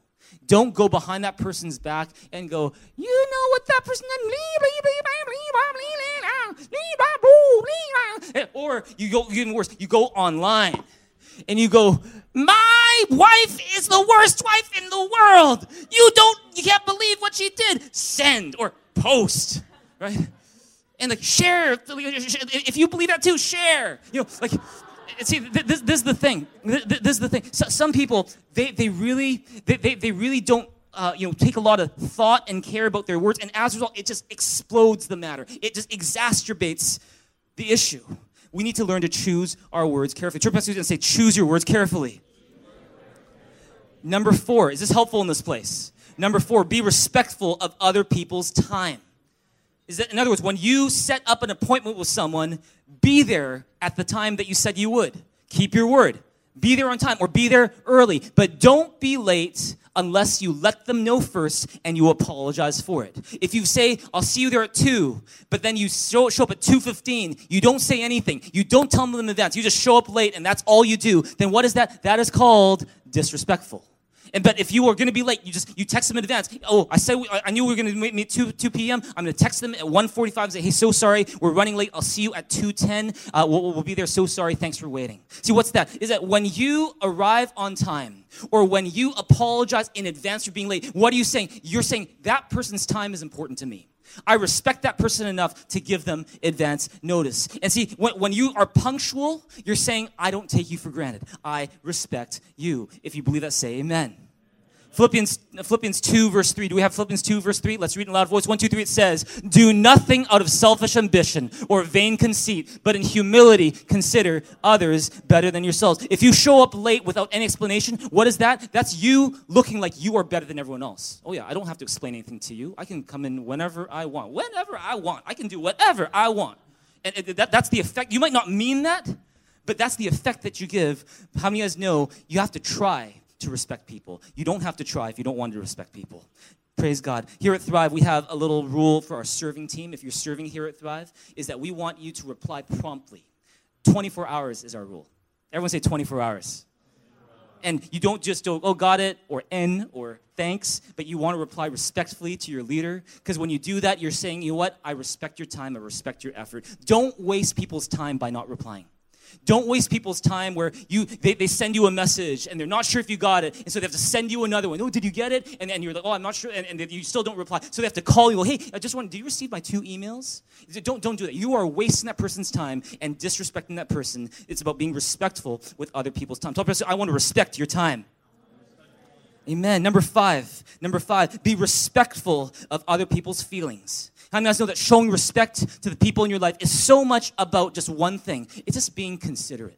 Don't go behind that person's back and go, you know what that person? Or you go even worse, you go online and you go, my wife is the worst wife in the world. You don't, you can't believe what she did. Send or post, right? And like share. If you believe that too, share. You know, like see, this, this is the thing. This, is the thing. So, some people, they, they really, they, they, they really don't uh, you know, take a lot of thought and care about their words, and as a result, it just explodes the matter. It just exacerbates the issue. We need to learn to choose our words carefully. Pastor going to say, choose your words carefully. Number four, is this helpful in this place? Number four, be respectful of other people's time. Is that, in other words, when you set up an appointment with someone, be there at the time that you said you would. Keep your word. Be there on time or be there early. But don't be late unless you let them know first and you apologize for it. If you say, I'll see you there at 2, but then you show, show up at 2.15, you don't say anything, you don't tell them in advance, you just show up late and that's all you do, then what is that? That is called disrespectful. And but if you are going to be late, you just you text them in advance. Oh, I said we, I knew we were going to meet 2 2 p.m. I'm going to text them at 1:45 and say, "Hey, so sorry, we're running late. I'll see you at 2:10. Uh, we'll, we'll be there. So sorry. Thanks for waiting." See, what's that? Is that when you arrive on time or when you apologize in advance for being late? What are you saying? You're saying that person's time is important to me. I respect that person enough to give them advance notice. And see, when, when you are punctual, you're saying, I don't take you for granted. I respect you. If you believe that, say amen. Philippians, Philippians 2, verse 3. Do we have Philippians 2, verse 3? Let's read in loud voice. 1, 2, 3. It says, Do nothing out of selfish ambition or vain conceit, but in humility consider others better than yourselves. If you show up late without any explanation, what is that? That's you looking like you are better than everyone else. Oh, yeah, I don't have to explain anything to you. I can come in whenever I want. Whenever I want. I can do whatever I want. And that, that's the effect. You might not mean that, but that's the effect that you give. How many of you guys know you have to try to respect people. You don't have to try if you don't want to respect people. Praise God. Here at Thrive, we have a little rule for our serving team. If you're serving here at Thrive, is that we want you to reply promptly. 24 hours is our rule. Everyone say 24 hours. And you don't just go, oh, got it, or N, or thanks, but you want to reply respectfully to your leader. Because when you do that, you're saying, you know what? I respect your time, I respect your effort. Don't waste people's time by not replying. Don't waste people's time where you they, they send you a message and they're not sure if you got it, and so they have to send you another one. Oh, did you get it? And, and you're like, oh, I'm not sure, and, and you still don't reply. So they have to call you. Hey, I just want. Do you receive my two emails? Don't don't do that. You are wasting that person's time and disrespecting that person. It's about being respectful with other people's time. Tell person, I want to respect your time. Amen. Number five. Number five. Be respectful of other people's feelings. How many of us know that showing respect to the people in your life is so much about just one thing? It's just being considerate.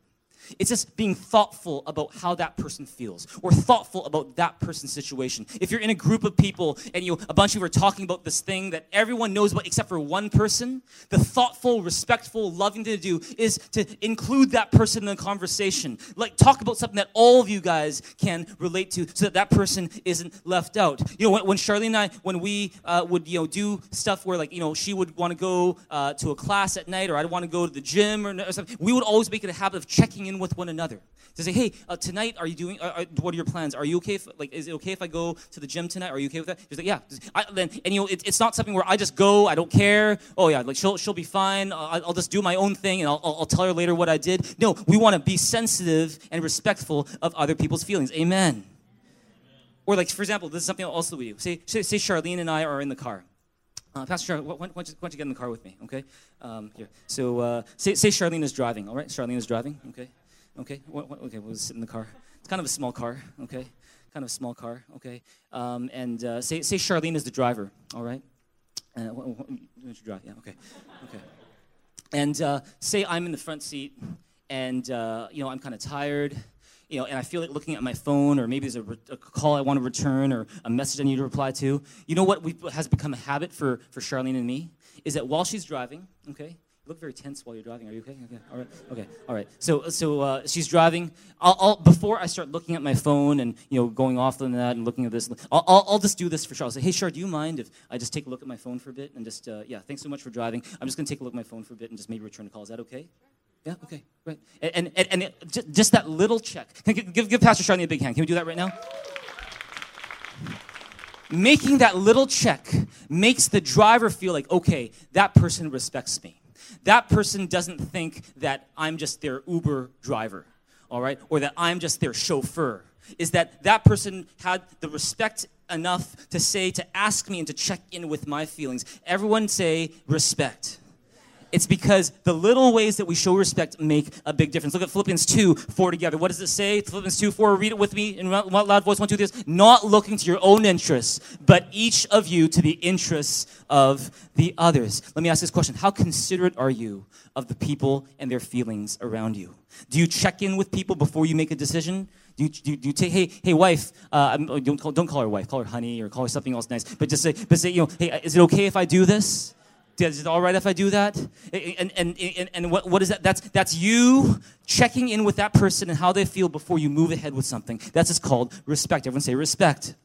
It's just being thoughtful about how that person feels or thoughtful about that person's situation. If you're in a group of people and you a bunch of you are talking about this thing that everyone knows about except for one person, the thoughtful, respectful, loving thing to do is to include that person in the conversation. Like talk about something that all of you guys can relate to so that that person isn't left out. You know, when, when Charlene and I, when we uh, would, you know, do stuff where like, you know, she would want to go uh, to a class at night or I'd want to go to the gym or, or something, we would always make it a habit of checking in in with one another. To say, hey, uh, tonight, are you doing? Uh, uh, what are your plans? Are you okay? If, like, is it okay if I go to the gym tonight? Are you okay with that? He's like, yeah. I, then, and you know, it, it's not something where I just go. I don't care. Oh yeah, like she'll she'll be fine. I'll, I'll just do my own thing, and I'll, I'll tell her later what I did. No, we want to be sensitive and respectful of other people's feelings. Amen. Or like, for example, this is something else that we do. Say, say, say Charlene and I are in the car. Uh, Pastor Charlene, why, why, don't you, get in the car with me, okay? Um, here. So uh, say, say Charlene is driving, all right? Charlene is driving, okay? Okay, what, what, okay, we'll sit in the car. It's kind of a small car, okay? Kind of a small car, okay? Um, and uh, say, say Charlene is the driver, all right? Uh, what, what, you drive, yeah, okay, okay. And uh, say I'm in the front seat, and uh, you know I'm kind of tired, you know, and I feel like looking at my phone, or maybe there's a, re- a, call I want to return, or a message I need to reply to. You know what has become a habit for, for Charlene and me? Is that while she's driving, okay, look very tense while you're driving. Are you okay? Okay. All right. Okay. All right. So, so uh, she's driving. I'll, I'll, before I start looking at my phone and you know going off on that and looking at this, I'll, I'll, I'll just do this for Charlotte. Say, hey, Char, do you mind if I just take a look at my phone for a bit and just uh, yeah, thanks so much for driving. I'm just gonna take a look at my phone for a bit and just maybe return a call. Is that okay? Yeah, okay, right. And, and, and it, just, just that little check. Give, give, give Pastor Charlie a big hand. Can we do that right now? Making that little check makes the driver feel like, okay, that person respects me. That person doesn't think that I'm just their Uber driver, all right, or that I'm just their chauffeur. Is that that person had the respect enough to say, to ask me and to check in with my feelings. Everyone say respect. It's because the little ways that we show respect make a big difference. Look at Philippians 2, 4 together. What does it say? Philippians 2, 4, read it with me in loud voice. One, two, three. Not looking to your own interests, but each of you to the interests of the others. Let me ask this question How considerate are you of the people and their feelings around you? Do you check in with people before you make a decision? Do you, do you, do you take, hey, hey, wife, uh, don't, call, don't call her wife, call her honey or call her something else nice, but just say, but say, you know, hey, is it okay if I do this? Is it all right if I do that? And, and, and, and what, what is that? That's, that's you checking in with that person and how they feel before you move ahead with something. That's just called respect. Everyone say respect.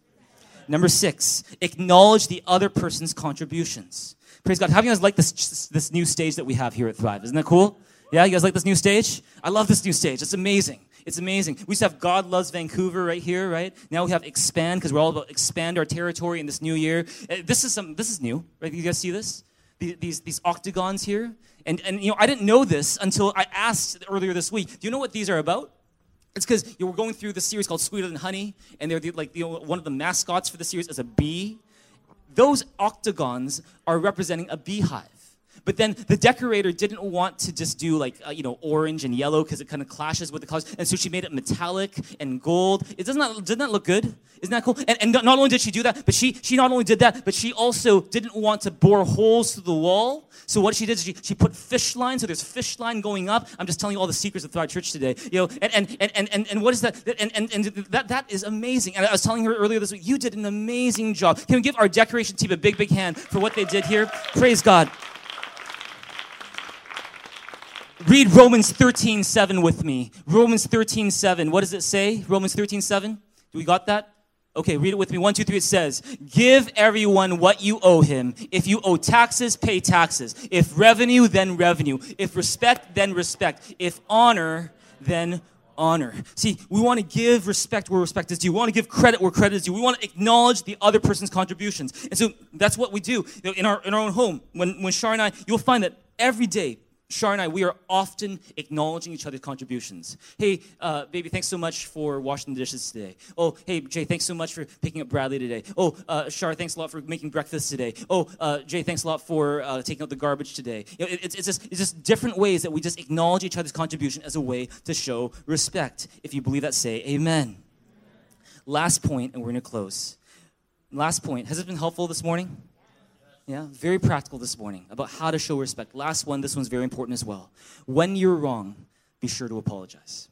Number six, acknowledge the other person's contributions. Praise God. How do you guys like this, this new stage that we have here at Thrive? Isn't that cool? Yeah, you guys like this new stage? I love this new stage. It's amazing. It's amazing. We used to have God Loves Vancouver right here, right? Now we have Expand because we're all about expand our territory in this new year. Uh, this is some. This is new, right? You guys see this? These, these octagons here. And, and, you know, I didn't know this until I asked earlier this week. Do you know what these are about? It's because you were going through this series called Sweeter Than Honey, and they're the, like you know, one of the mascots for the series is a bee. Those octagons are representing a beehive. But then the decorator didn't want to just do like uh, you know orange and yellow because it kind of clashes with the colors, and so she made it metallic and gold. It doesn't that, doesn't that look good? Isn't that cool? And, and not only did she do that, but she she not only did that, but she also didn't want to bore holes through the wall. So what she did is she, she put fish line. So there's fish line going up. I'm just telling you all the secrets of Thrive Church today. You know, and and and and, and what is that? And, and and that that is amazing. And I was telling her earlier this week, you did an amazing job. Can we give our decoration team a big big hand for what they did here? Praise God. Read Romans 13, 7 with me. Romans 13, 7. What does it say? Romans 13, 7? Do we got that? Okay, read it with me. One, two, three. It says, Give everyone what you owe him. If you owe taxes, pay taxes. If revenue, then revenue. If respect, then respect. If honor, then honor. See, we want to give respect where respect is due. We want to give credit where credit is due. We want to acknowledge the other person's contributions. And so that's what we do in our, in our own home. When, when Shar and I, you'll find that every day, Shar and I, we are often acknowledging each other's contributions. Hey, uh, baby, thanks so much for washing the dishes today. Oh, hey, Jay, thanks so much for picking up Bradley today. Oh, uh, Shar, thanks a lot for making breakfast today. Oh, uh, Jay, thanks a lot for uh, taking out the garbage today. You know, it, it's, it's, just, it's just different ways that we just acknowledge each other's contribution as a way to show respect. If you believe that, say amen. Last point, and we're going to close. Last point. Has it been helpful this morning? Yeah, very practical this morning about how to show respect. Last one, this one's very important as well. When you're wrong, be sure to apologize.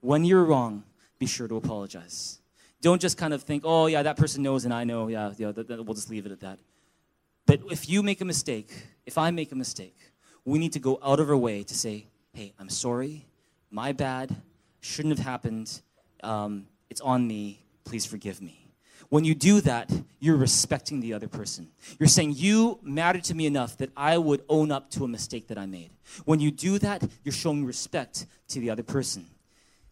When you're wrong, be sure to apologize. Don't just kind of think, oh, yeah, that person knows and I know, yeah, yeah th- th- we'll just leave it at that. But if you make a mistake, if I make a mistake, we need to go out of our way to say, hey, I'm sorry, my bad, shouldn't have happened, um, it's on me, please forgive me. When you do that, you're respecting the other person. You're saying, You matter to me enough that I would own up to a mistake that I made. When you do that, you're showing respect to the other person.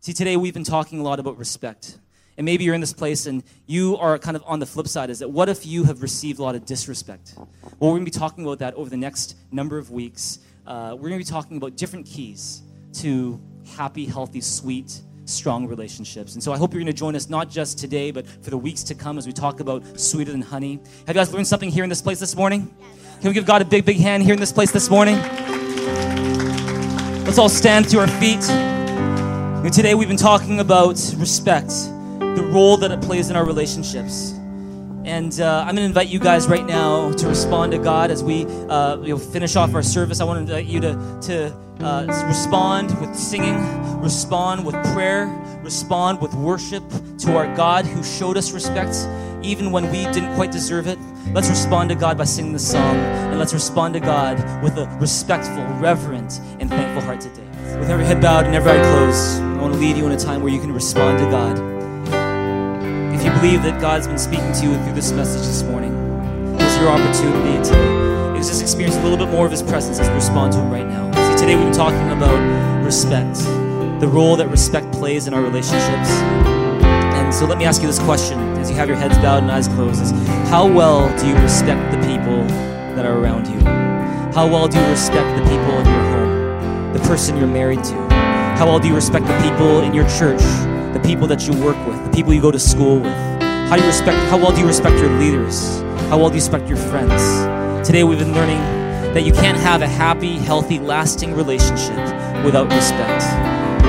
See, today we've been talking a lot about respect. And maybe you're in this place and you are kind of on the flip side is that what if you have received a lot of disrespect? Well, we're going to be talking about that over the next number of weeks. Uh, we're going to be talking about different keys to happy, healthy, sweet, strong relationships. And so I hope you're going to join us not just today, but for the weeks to come as we talk about sweeter than honey. Have you guys learned something here in this place this morning? Can we give God a big, big hand here in this place this morning? Let's all stand to our feet. And today we've been talking about respect, the role that it plays in our relationships. And uh, I'm going to invite you guys right now to respond to God as we uh, you know, finish off our service. I want to invite you to, to uh, respond with singing, respond with prayer, respond with worship to our God who showed us respect even when we didn't quite deserve it. Let's respond to God by singing the song, and let's respond to God with a respectful, reverent, and thankful heart today. With every head bowed and every eye closed, I want to lead you in a time where you can respond to God. If you believe that God's been speaking to you through this message this morning, here's your opportunity to just experience a little bit more of His presence as we respond to Him right now. See, today we've been talking about respect, the role that respect plays in our relationships. And so let me ask you this question as you have your heads bowed and eyes closed is how well do you respect the people that are around you? How well do you respect the people in your home, the person you're married to? How well do you respect the people in your church, the people that you work with, the people you go to school with? How you respect how well do you respect your leaders? How well do you respect your friends? Today we've been learning that you can't have a happy, healthy, lasting relationship without respect.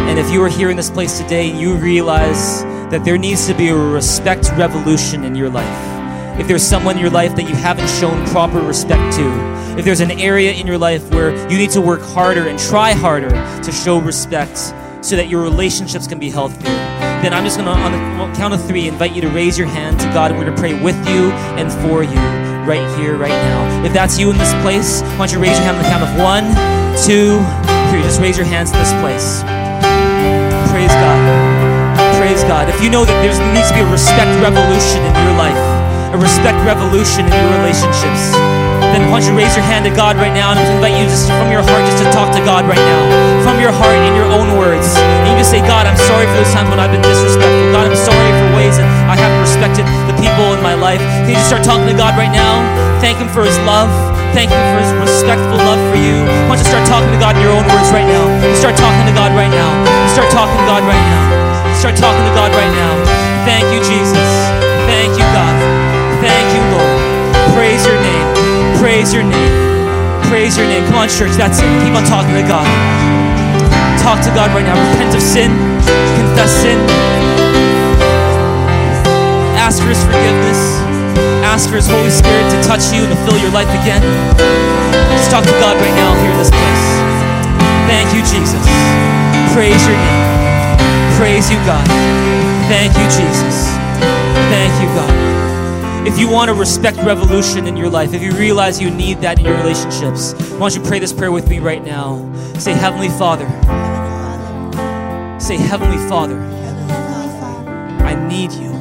And if you are here in this place today you realize that there needs to be a respect revolution in your life, if there's someone in your life that you haven't shown proper respect to, if there's an area in your life where you need to work harder and try harder to show respect so that your relationships can be healthier, then I'm just going to, on the count of three, invite you to raise your hand to God and we're going to pray with you and for you right here, right now. If that's you in this place, why don't you raise your hand on the count of one, two, three. Just raise your hands in this place. Praise God. Praise God. If you know that there needs to be a respect revolution in your life, a respect revolution in your relationships, then why don't you raise your hand to God right now and I invite you just from your heart just to talk to God right now. From your heart in your own words. And you just say, God, I'm sorry for those times when I've been disrespectful. God, I'm sorry for ways that I haven't respected the people in my life. Can you just start talking to God right now? Thank Him for His love. Thank Him for His respectful love for you. Why don't you start talking to God in your own words right now? Start talking to God right now. Start talking to God right now. Start talking to God right now. Praise your name. Come on, church. That's it. Keep on talking to God. Talk to God right now. Repent of sin. Confess sin. Ask for His forgiveness. Ask for His Holy Spirit to touch you and to fill your life again. Just talk to God right now here in this place. Thank you, Jesus. Praise your name. Praise you, God. Thank you, Jesus. Thank you, God. If you want a respect revolution in your life, if you realize you need that in your relationships, why don't you pray this prayer with me right now? Say, Heavenly Father. Say, Heavenly Father, I need you.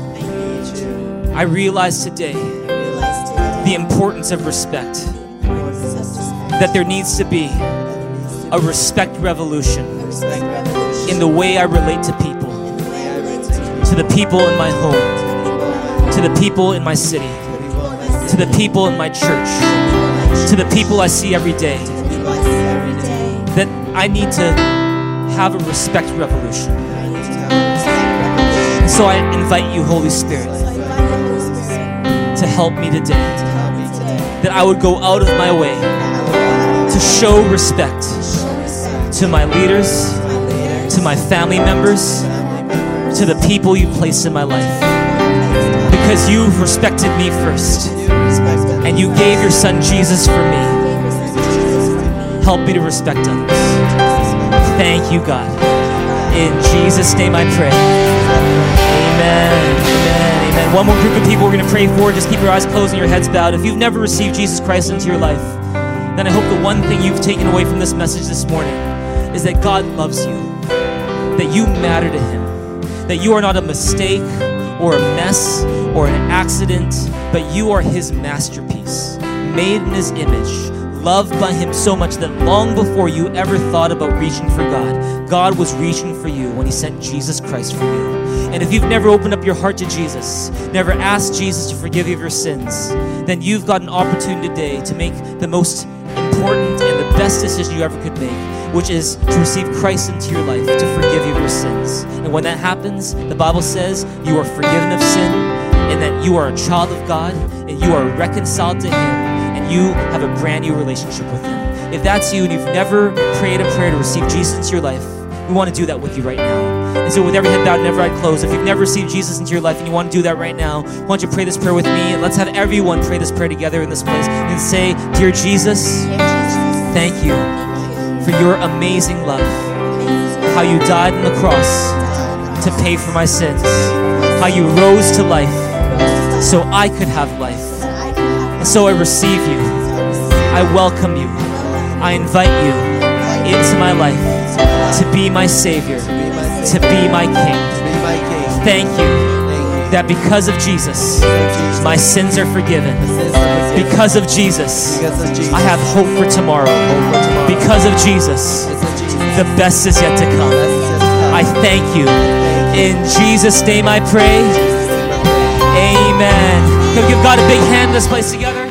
I realize today the importance of respect, that there needs to be a respect revolution in the way I relate to people, to the people in my home, to the people in my city, to the people in my church, to the people I see every day. That I need to have a respect revolution. And So I invite you, Holy Spirit, to help me today. That I would go out of my way to show respect to my leaders, to my family members, to the people you placed in my life. Because you've respected me first, and you gave your son Jesus for me. Help me to respect others. Thank you, God. In Jesus' name I pray. Amen. Amen. Amen. One more group of people we're going to pray for. Just keep your eyes closed and your heads bowed. If you've never received Jesus Christ into your life, then I hope the one thing you've taken away from this message this morning is that God loves you, that you matter to Him, that you are not a mistake or a mess or an accident, but you are His masterpiece, made in His image, loved by Him so much that long before you ever thought about reaching for God, God was reaching for you when He sent Jesus Christ for you. And if you've never opened up your heart to Jesus, never asked Jesus to forgive you of your sins, then you've got an opportunity today to make the most important and the best decision you ever could make, which is to receive Christ into your life to forgive you of your sins. And when that happens, the Bible says you are forgiven of sin and that you are a child of God and you are reconciled to Him and you have a brand new relationship with Him. If that's you and you've never prayed a prayer to receive Jesus into your life, we want to do that with you right now. And so, with every head bowed and every eye closed, if you've never received Jesus into your life and you want to do that right now, why don't you pray this prayer with me? And let's have everyone pray this prayer together in this place and say, Dear Jesus, thank you for your amazing love, how you died on the cross to pay for my sins, how you rose to life so I could have life. And so I receive you, I welcome you, I invite you into my life to be my Savior, to be my King. Thank you that because of Jesus, my sins are forgiven. Because of Jesus, I have hope for tomorrow. Because of Jesus, the best is yet to come. I thank you. In Jesus' name I pray. Amen. Can we give God a big hand this place together?